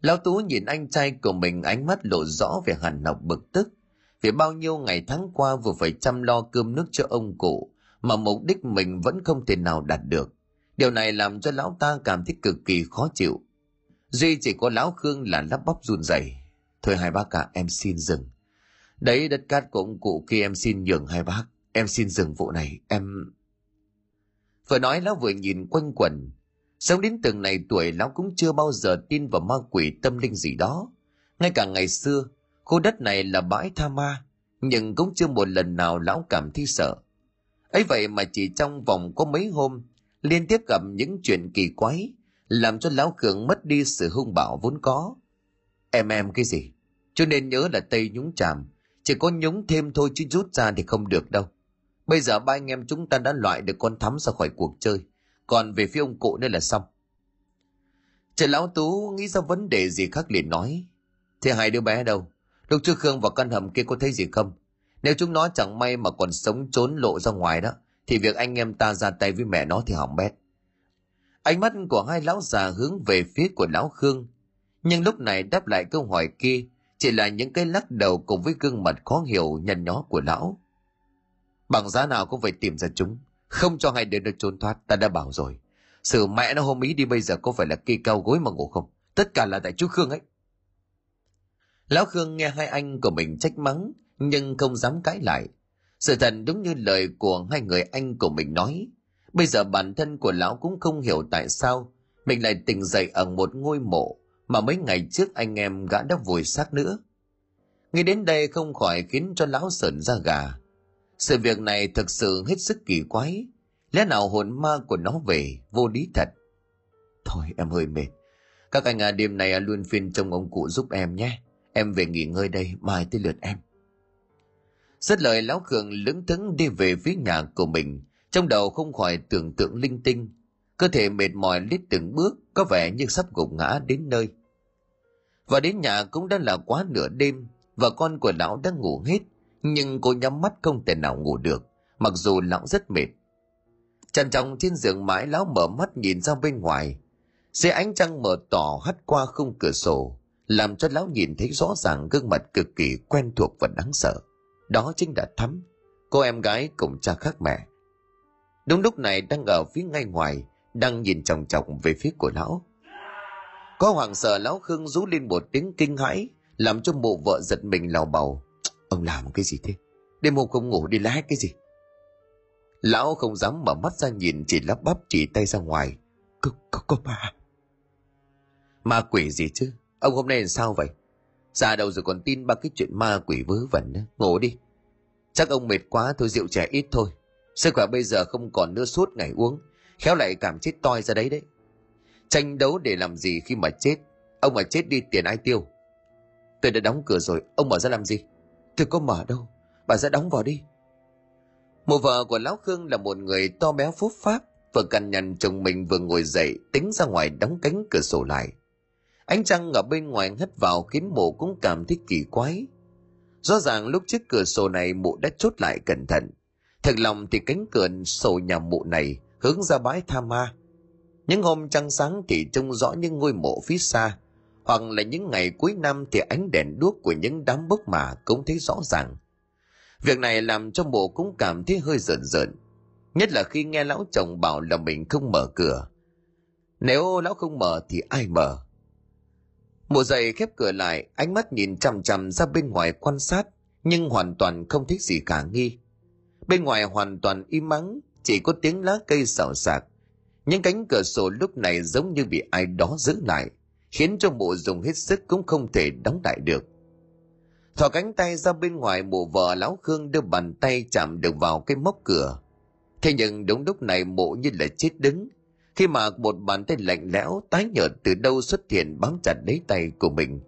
Lão tú nhìn anh trai của mình, ánh mắt lộ rõ về hằn học bực tức. Vì bao nhiêu ngày tháng qua vừa phải chăm lo cơm nước cho ông cụ, mà mục đích mình vẫn không thể nào đạt được điều này làm cho lão ta cảm thấy cực kỳ khó chịu. Duy chỉ có lão khương là lắp bắp run rẩy. Thôi hai bác cả em xin dừng. Đấy, đất cát của ông cụ kia em xin nhường hai bác. Em xin dừng vụ này, em vừa nói lão vừa nhìn quanh quẩn sống đến từng này tuổi, lão cũng chưa bao giờ tin vào ma quỷ tâm linh gì đó. Ngay cả ngày xưa, khu đất này là bãi tha ma, nhưng cũng chưa một lần nào lão cảm thấy sợ. Ấy vậy mà chỉ trong vòng có mấy hôm liên tiếp gặp những chuyện kỳ quái, làm cho lão cường mất đi sự hung bạo vốn có. Em em, cái gì? Cho nên nhớ là tây nhúng chàm, chỉ có nhúng thêm thôi chứ rút ra thì không được đâu. Bây giờ ba anh em chúng ta đã loại được con thắm ra khỏi cuộc chơi, còn về phía ông cụ nữa là xong. Trời lão tú nghĩ ra vấn đề gì khác liền nói, Thế hai đứa bé đâu? Lúc trước Khương vào căn hầm kia có thấy gì không? Nếu chúng nó chẳng may mà còn sống trốn lộ ra ngoài đó thì việc anh em ta ra tay với mẹ nó thì hỏng bét Ánh mắt của hai lão già hướng về phía của lão Khương Nhưng lúc này đáp lại câu hỏi kia Chỉ là những cái lắc đầu cùng với gương mặt khó hiểu nhăn nhó của lão Bằng giá nào cũng phải tìm ra chúng Không cho hai đứa được trốn thoát Ta đã bảo rồi sự mẹ nó hôm ý đi bây giờ có phải là cây cao gối mà ngủ không? Tất cả là tại chú Khương ấy. Lão Khương nghe hai anh của mình trách mắng, nhưng không dám cãi lại. Sự thật đúng như lời của hai người anh của mình nói. Bây giờ bản thân của lão cũng không hiểu tại sao mình lại tỉnh dậy ở một ngôi mộ mà mấy ngày trước anh em gã đã vùi xác nữa. Nghĩ đến đây không khỏi khiến cho lão sợn ra gà. Sự việc này thực sự hết sức kỳ quái, Lẽ nào hồn ma của nó về, vô lý thật. Thôi em hơi mệt. Các anh à đêm này à, luôn phiên trông ông cụ giúp em nhé. Em về nghỉ ngơi đây, mai tới lượt em. Rất lời lão Khương lững thững đi về phía nhà của mình, trong đầu không khỏi tưởng tượng linh tinh. Cơ thể mệt mỏi lít từng bước, có vẻ như sắp gục ngã đến nơi. Và đến nhà cũng đã là quá nửa đêm, và con của lão đã ngủ hết, nhưng cô nhắm mắt không thể nào ngủ được, mặc dù lão rất mệt. Trần trọng trên giường mãi lão mở mắt nhìn ra bên ngoài. Dưới ánh trăng mở tỏ hắt qua khung cửa sổ, làm cho lão nhìn thấy rõ ràng gương mặt cực kỳ quen thuộc và đáng sợ. Đó chính là Thắm, cô em gái cùng cha khác mẹ. Đúng lúc này đang ở phía ngay ngoài, đang nhìn chòng chọc về phía của lão. Có hoàng sợ lão Khương rú lên một tiếng kinh hãi, làm cho mụ vợ giật mình lào bầu. Ông làm cái gì thế? Đêm hôm không ngủ đi lái cái gì? Lão không dám mở mắt ra nhìn chỉ lắp bắp chỉ tay ra ngoài. Có, có, có ma. Ma quỷ gì chứ? Ông hôm nay làm sao vậy? Già đầu rồi còn tin ba cái chuyện ma quỷ vớ vẩn nữa. Ngủ đi. Chắc ông mệt quá thôi rượu trẻ ít thôi. Sức khỏe bây giờ không còn nữa suốt ngày uống. Khéo lại cảm chết toi ra đấy đấy. Tranh đấu để làm gì khi mà chết? Ông mà chết đi tiền ai tiêu? Tôi đã đóng cửa rồi, ông mở ra làm gì? Tôi có mở đâu. Bà ra đóng vào đi. Mụ vợ của Lão Khương là một người to béo phúc pháp, vừa cằn nhằn chồng mình vừa ngồi dậy tính ra ngoài đóng cánh cửa sổ lại. Ánh trăng ở bên ngoài hất vào khiến mụ cũng cảm thấy kỳ quái. Rõ ràng lúc chiếc cửa sổ này mụ đã chốt lại cẩn thận. Thật lòng thì cánh cửa sổ nhà mụ này hướng ra bãi tha ma. Những hôm trăng sáng thì trông rõ những ngôi mộ phía xa, hoặc là những ngày cuối năm thì ánh đèn đuốc của những đám bốc mà cũng thấy rõ ràng. Việc này làm cho mụ cũng cảm thấy hơi rợn rợn. Nhất là khi nghe lão chồng bảo là mình không mở cửa. Nếu lão không mở thì ai mở? Mụ dậy khép cửa lại, ánh mắt nhìn chằm chằm ra bên ngoài quan sát, nhưng hoàn toàn không thích gì cả nghi. Bên ngoài hoàn toàn im mắng, chỉ có tiếng lá cây xào xạc. Những cánh cửa sổ lúc này giống như bị ai đó giữ lại, khiến cho mụ dùng hết sức cũng không thể đóng lại được thò cánh tay ra bên ngoài mụ vợ lão khương đưa bàn tay chạm được vào cái mốc cửa thế nhưng đúng lúc này mụ như là chết đứng khi mà một bàn tay lạnh lẽo tái nhợt từ đâu xuất hiện bám chặt lấy tay của mình.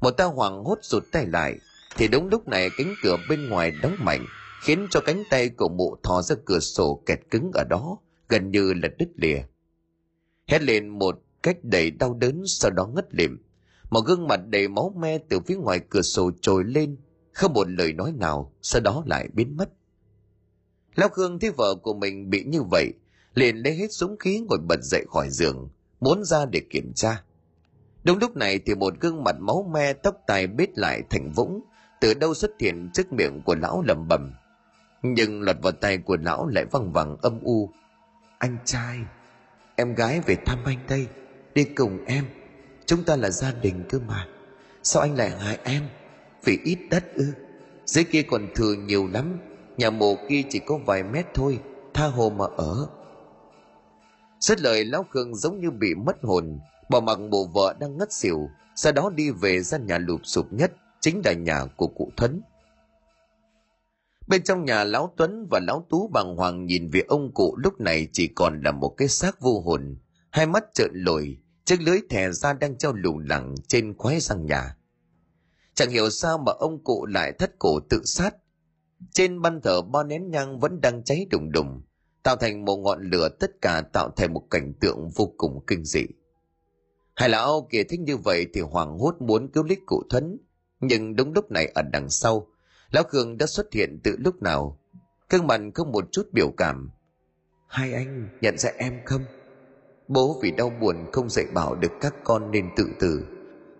Một ta hoảng hốt rụt tay lại, thì đúng lúc này cánh cửa bên ngoài đóng mạnh, khiến cho cánh tay của mụ thò ra cửa sổ kẹt cứng ở đó, gần như là đứt lìa. Hét lên một cách đầy đau đớn, sau đó ngất lịm. Một gương mặt đầy máu me từ phía ngoài cửa sổ trồi lên, không một lời nói nào, sau đó lại biến mất. Lão khương thấy vợ của mình bị như vậy liền lấy hết súng khí ngồi bật dậy khỏi giường, muốn ra để kiểm tra. Đúng lúc này thì một gương mặt máu me, tóc tai bết lại thành vũng, từ đâu xuất hiện trước miệng của lão lẩm bẩm. Nhưng lọt vào tay của lão lại văng vẳng âm u. Anh trai, em gái về thăm anh đây, đi cùng em. Chúng ta là gia đình cơ mà. Sao anh lại hại em? Vì ít đất ư. Dưới kia còn thừa nhiều lắm, Nhà mồ kia chỉ có vài mét thôi, Tha hồ mà ở. Xét lời Lão Khương giống như bị mất hồn Bỏ mặc bộ vợ đang ngất xỉu Sau đó đi về ra nhà lụp sụp nhất Chính là nhà của cụ Thuấn Bên trong nhà Lão Tuấn và Lão Tú bàng hoàng nhìn về ông cụ lúc này chỉ còn là một cái xác vô hồn hai mắt trợn lồi, chiếc lưới thẻ ra đang treo lủng lẳng trên khoái răng nhà. Chẳng hiểu sao mà ông cụ lại thất cổ tự sát. Trên ban thờ bao nén nhang vẫn đang cháy đùng đùng, tạo thành một ngọn lửa tất cả tạo thành một cảnh tượng vô cùng kinh dị. Hai lão kia thích như vậy thì hoàng hốt muốn cứu lít cụ thuấn, nhưng đúng lúc này ở đằng sau, lão Khương đã xuất hiện từ lúc nào. Cương mặt không một chút biểu cảm. Hai anh nhận ra em không? Bố vì đau buồn không dạy bảo được các con nên tự tử.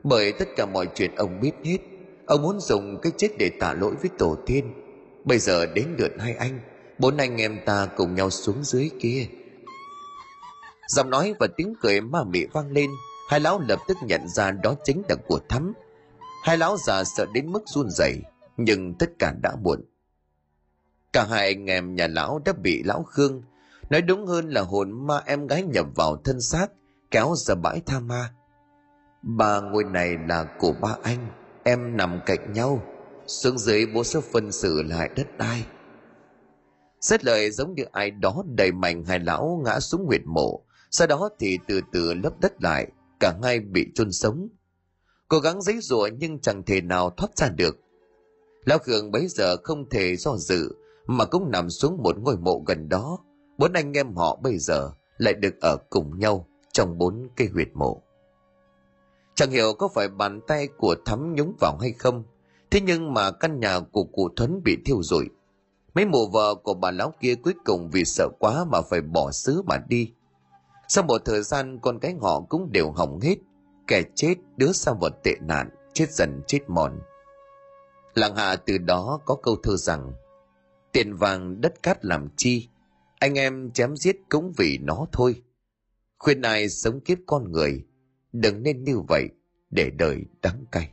Bởi tất cả mọi chuyện ông biết hết. Ông muốn dùng cái chết để tạ lỗi với tổ tiên. Bây giờ đến lượt hai anh, bốn anh em ta cùng nhau xuống dưới kia. Giọng nói và tiếng cười ma mị vang lên, hai lão lập tức nhận ra đó chính là của thắm. Hai lão già sợ đến mức run rẩy, nhưng tất cả đã muộn. Cả hai anh em nhà lão đã bị lão Khương Nói đúng hơn là hồn ma em gái nhập vào thân xác, kéo ra bãi tha ma. Ba ngôi này là của ba anh, em nằm cạnh nhau, xuống dưới bố sẽ phân xử lại đất đai. Xét lời giống như ai đó đầy mạnh hai lão ngã xuống huyệt mộ, sau đó thì từ từ lấp đất lại, cả hai bị chôn sống. Cố gắng giấy rủa nhưng chẳng thể nào thoát ra được. Lão Khương bấy giờ không thể do dự, mà cũng nằm xuống một ngôi mộ gần đó, bốn anh em họ bây giờ lại được ở cùng nhau trong bốn cây huyệt mộ. Chẳng hiểu có phải bàn tay của Thắm nhúng vào hay không, thế nhưng mà căn nhà của cụ Thuấn bị thiêu rụi. Mấy mụ vợ của bà lão kia cuối cùng vì sợ quá mà phải bỏ xứ mà đi. Sau một thời gian con cái họ cũng đều hỏng hết, kẻ chết đứa sang vật tệ nạn, chết dần chết mòn. Làng hạ từ đó có câu thơ rằng, tiền vàng đất cát làm chi, anh em chém giết cũng vì nó thôi. Khuyên ai sống kiếp con người, đừng nên như vậy để đời đắng cay.